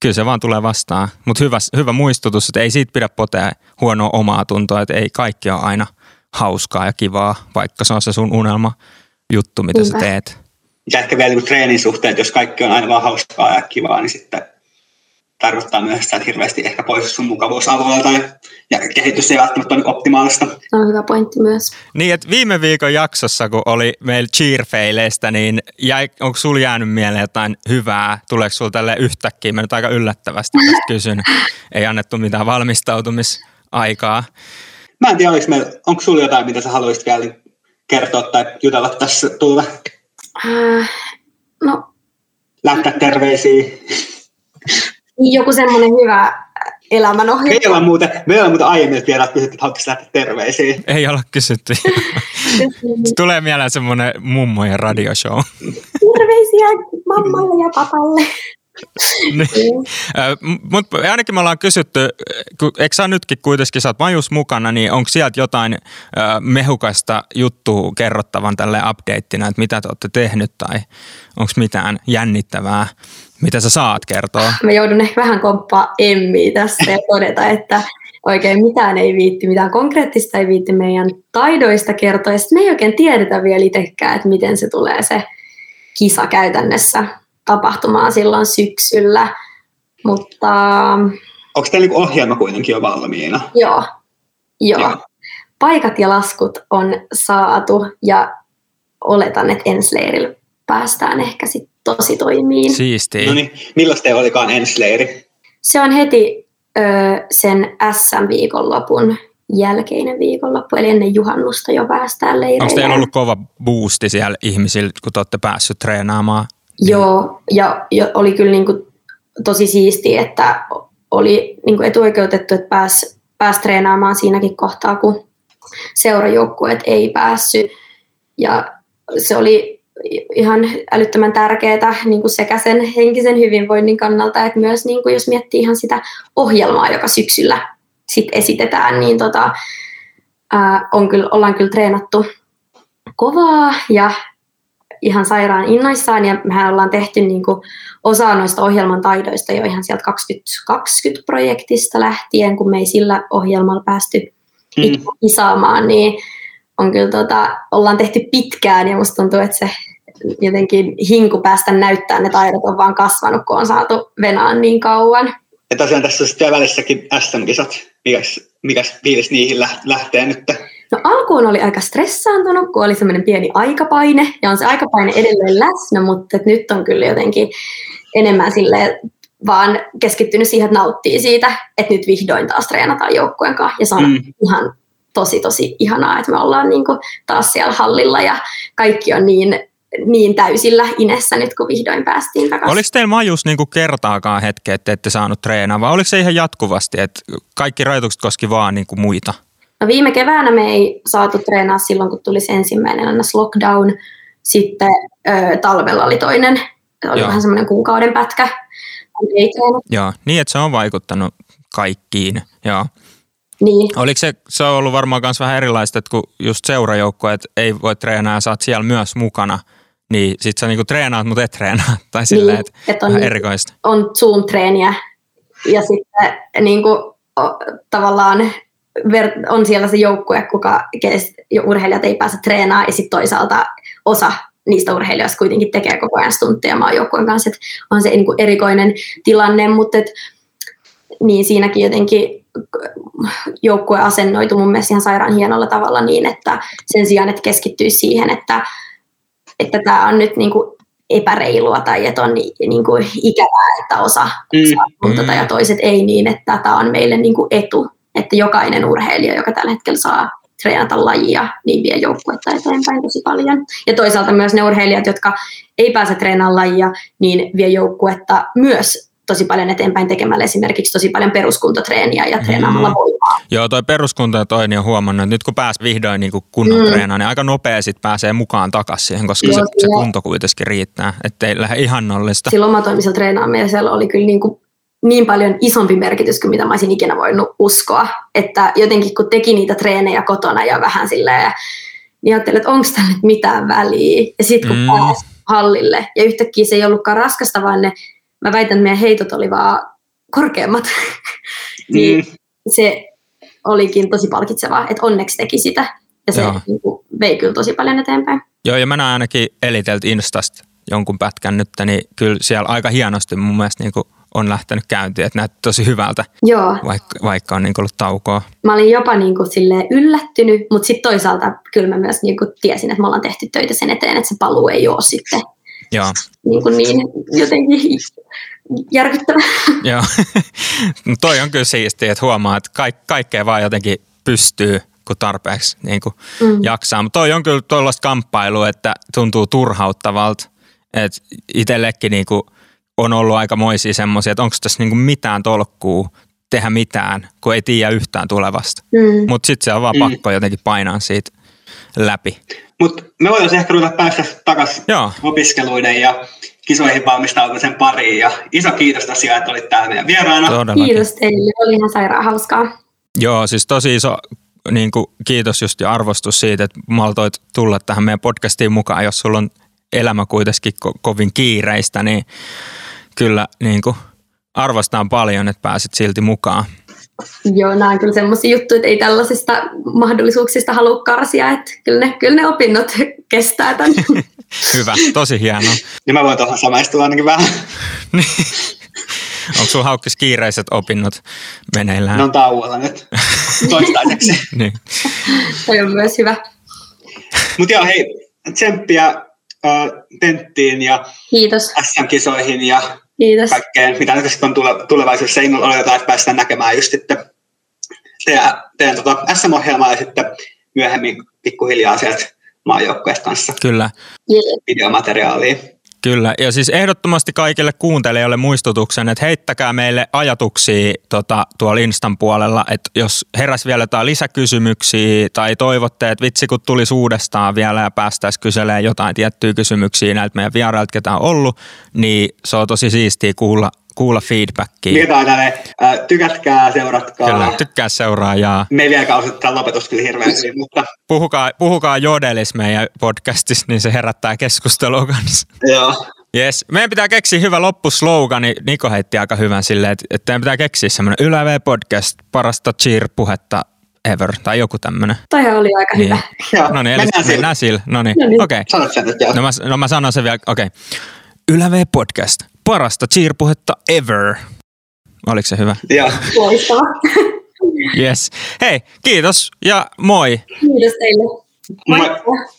kyllä se vaan tulee vastaan. Mutta hyvä, hyvä muistutus, että ei siitä pidä potea huonoa omaa tuntoa, että ei kaikki ole aina hauskaa ja kivaa, vaikka se on se sun unelma juttu, mitä Niinpä. sä teet. Ja ehkä vielä niin treenin suhteen, että jos kaikki on aina vaan hauskaa ja kivaa, niin sitten tarkoittaa myös sitä, että hirveästi ehkä pois sun mukavuusalueelta ja, ja kehitys ei välttämättä ole optimaalista. Se on hyvä pointti myös. Niin, että viime viikon jaksossa, kun oli meillä cheerfeileistä, niin jäi, onko sulla jäänyt mieleen jotain hyvää? Tuleeko sulla tälle yhtäkkiä? Mä nyt aika yllättävästi tästä kysyn. Ei annettu mitään valmistautumisaikaa. Mä en tiedä, meillä, onko sulla jotain, mitä sä haluaisit vielä kertoa tai jutella tässä Tuula? Äh, no. Lähettää terveisiä. Niin joku semmoinen hyvä elämänohjelma. Meillä on muuten, meillä on muuten aiemmin vielä kysytty, että haluaisi lähteä terveisiä. Ei olla kysytty. Tulee mieleen semmoinen mummojen radioshow. Terveisiä mammalle ja papalle. Niin. Mutta ainakin me ollaan kysytty, eikö sä nytkin kuitenkin, sä oot mukana, niin onko sieltä jotain mehukasta juttua kerrottavan tälle updateina, että mitä te olette tehnyt tai onko mitään jännittävää mitä sä saat kertoa? Mä joudun ehkä vähän komppaa Emmiä tässä ja todeta, että oikein mitään ei viitti, mitään konkreettista ei viitti meidän taidoista kertoa. Ja me ei oikein tiedetä vielä itsekään, että miten se tulee se kisa käytännössä tapahtumaan silloin syksyllä. Mutta... Onko teillä niinku ohjelma kuitenkin jo valmiina? Joo. Joo. Joo. Paikat ja laskut on saatu ja oletan, että ensi leirillä päästään ehkä sitten tosi toimiin. Siistiä. No niin, millaista te olikaan ensleiri? Se on heti ö, sen SM-viikonlopun jälkeinen viikonloppu, eli ennen juhannusta jo päästään leireille. Onko teillä ollut kova boosti siellä ihmisillä, kun te olette päässyt treenaamaan? Joo, ja, ja oli kyllä niin kuin tosi siistiä, että oli niin kuin etuoikeutettu, että pääsi pääs treenaamaan siinäkin kohtaa, kun seurajoukkueet ei päässyt. Ja se oli ihan älyttömän tärkeää niin kuin sekä sen henkisen hyvinvoinnin kannalta, että myös niin kuin jos miettii ihan sitä ohjelmaa, joka syksyllä sit esitetään, niin tota, ää, on kyllä, ollaan kyllä treenattu kovaa ja ihan sairaan innoissaan ja mehän ollaan tehty niin kuin osa noista ohjelman taidoista jo ihan sieltä 2020-projektista lähtien, kun me ei sillä ohjelmalla päästy mm. kisaamaan, niin on kyllä tota, ollaan tehty pitkään ja musta tuntuu, että se jotenkin hinku päästä näyttää ne taidot on vaan kasvanut, kun on saatu venaan niin kauan. Ja tosiaan tässä sitten välissäkin SM-kisat. Mikäs, mikäs fiilis niihin lähtee nyt? No alkuun oli aika stressaantunut, kun oli semmoinen pieni aikapaine, ja on se aikapaine edelleen läsnä, mutta nyt on kyllä jotenkin enemmän sille vaan keskittynyt siihen, että nauttii siitä, että nyt vihdoin taas treenataan joukkueen kanssa, ja se on mm. ihan tosi tosi ihanaa, että me ollaan niin kuin taas siellä hallilla ja kaikki on niin niin täysillä inessä nyt, kun vihdoin päästiin takaisin. Oliko teillä majus niin kuin kertaakaan hetkeä, että ette saanut treenaa, vai oliko se ihan jatkuvasti, että kaikki rajoitukset koski vaan niin kuin muita? No viime keväänä me ei saatu treenaa silloin, kun tuli se ensimmäinen ns. lockdown. Sitten ö, talvella oli toinen, oli Joo. vähän semmoinen kuukauden pätkä. Ei Joo, niin että se on vaikuttanut kaikkiin. Joo. Niin. Oliko se, se on ollut varmaan myös vähän erilaista, että kun just seurajoukkoet ei voi treenaa ja sä oot siellä myös mukana, niin sit sä niinku treenaat, mutta et treenaa. Tai silleen, niin, että et on, vähän erikoista. On Zoom-treeniä ja sitten niinku, tavallaan on siellä se joukkue, kuka urheilijat ei pääse treenaamaan ja sitten toisaalta osa niistä urheilijoista kuitenkin tekee koko ajan stuntteja maajoukkueen kanssa, että on se niin kuin erikoinen tilanne, mutta et, niin siinäkin jotenkin joukkue asennoitu mun mielestä ihan sairaan hienolla tavalla niin, että sen sijaan, että keskittyisi siihen, että että tämä on nyt niin kuin epäreilua tai että on niin kuin ikävää, että osa, mm. osa mm. ja toiset ei niin, että tämä on meille niin kuin etu että jokainen urheilija, joka tällä hetkellä saa treenata lajia, niin vie joukkuetta eteenpäin tosi paljon. Ja toisaalta myös ne urheilijat, jotka ei pääse treenaamaan lajia, niin vie joukkuetta myös tosi paljon eteenpäin tekemällä esimerkiksi tosi paljon peruskuntotreeniä ja treenaamalla mm. voimaa. Joo, toi peruskunta ja toi niin on huomannut, että nyt kun pääs vihdoin niin kunnon mm. treenaan, niin aika nopea sit pääsee mukaan takaisin siihen, koska Joo, se, se, kunto kuitenkin riittää, ettei lähde ihannollista. Silloin omatoimisella treenaamisella oli kyllä niin kuin niin paljon isompi merkitys kuin mitä mä olisin ikinä voinut uskoa. Että jotenkin kun teki niitä treenejä kotona ja vähän silleen, niin ajattelin, että onko tällä nyt mitään väliä. Ja sitten kun mm. pääsi hallille ja yhtäkkiä se ei ollutkaan raskasta, vaan ne, mä väitän, että meidän heitot oli vaan korkeammat. niin mm. se olikin tosi palkitsevaa, että onneksi teki sitä. Ja se niin kuin, vei kyllä tosi paljon eteenpäin. Joo, ja mä näen ainakin Eliteltä Instasta jonkun pätkän nyt, niin kyllä siellä aika hienosti mun mielestä niin kuin on lähtenyt käyntiin, että näyttää tosi hyvältä, Joo. Vaikka, vaikka on niin ollut taukoa. Mä olin jopa niin kuin yllättynyt, mutta sitten toisaalta kyllä mä myös niin kuin tiesin, että me ollaan tehty töitä sen eteen, että se paluu ei ole sitten Joo. Niin, kuin niin jotenkin järkyttävä. Joo, no toi on kyllä siistiä, että huomaa, että kaik- kaikkea vaan jotenkin pystyy kun tarpeeksi niin kuin mm. jaksaa. Mutta toi on kyllä tuollaista kamppailua, että tuntuu turhauttavalta. Että itsellekin niin kuin – on ollut aika moisia semmoisia, että onko tässä niinku mitään tolkkuu tehdä mitään, kun ei tiedä yhtään tulevasta. Mm. Mutta sitten se on vaan mm. pakko jotenkin painaa siitä läpi. Mutta me voitaisiin ehkä ruveta päästä takaisin opiskeluiden ja kisoihin valmistautumisen pariin. Ja iso kiitos tosiaan, että olit täällä meidän vieraana. Todellakin. Kiitos teille, oli ihan sairaan hauskaa. Joo, siis tosi iso niin kuin, kiitos just ja arvostus siitä, että maltoit tulla tähän meidän podcastiin mukaan. Jos sulla on elämä kuitenkin ko- kovin kiireistä, niin kyllä niin kuin arvostan paljon, että pääsit silti mukaan. Joo, nämä on kyllä semmoisia juttuja, että ei tällaisista mahdollisuuksista halua karsia, että kyllä ne, kyllä ne opinnot kestää tämän. Hyvä, tosi hienoa. Niin mä voin tuohon samaistua ainakin vähän. Niin. Onko sulla haukkis kiireiset opinnot meneillään? Ne on tauolla nyt toistaiseksi. niin. Toi on myös hyvä. Mutta joo, hei, tsemppiä tenttiin ja Kiitos. SM-kisoihin ja Kiitos. kaikkeen, mitä nyt sitten on tule, tulevaisuudessa. Innolla oletetaan, että päästään näkemään just sitten teidän, teidän tota SM-ohjelmaa ja sitten myöhemmin pikkuhiljaa sieltä maajoukkueet kanssa Kyllä. Videomateriaalia. Kyllä, ja siis ehdottomasti kaikille kuuntelijoille muistutuksen, että heittäkää meille ajatuksia tota, tuolla Instan puolella, että jos heräs vielä jotain lisäkysymyksiä tai toivotte, että vitsi kun tulisi uudestaan vielä ja päästäisiin kyselemään jotain tiettyjä kysymyksiä näiltä meidän vierailta, ketä on ollut, niin se on tosi siistiä kuulla, kuulla feedbackia. Mietitään tänne, äh, tykätkää, seuratkaa. Kyllä, tykkää seuraajaa. Me ei vieläkään osata lopetus kyllä hirveän hyvin, mutta Puhukaa, puhukaa jodelis meidän podcastissa, niin se herättää keskustelua kanssa. joo. Yes. Meidän pitää keksiä hyvä loppuslogani. Niko heitti aika hyvän silleen, että, että meidän pitää keksiä semmoinen Yle podcast, parasta cheer-puhetta ever, tai joku tämmöinen. Toihan oli aika hyvä. joo. No niin, eli Mennään sillä. mennään sillä. No niin, No niin. okei. Joo. No mä, no mä sanon sen vielä, okei. Okay. Yle V podcast, parasta cheer-puhetta ever. Oliko se hyvä? joo. Loistava. Yes. Hei, kiitos ja moi. Kiitos teille. Moi. Moikka.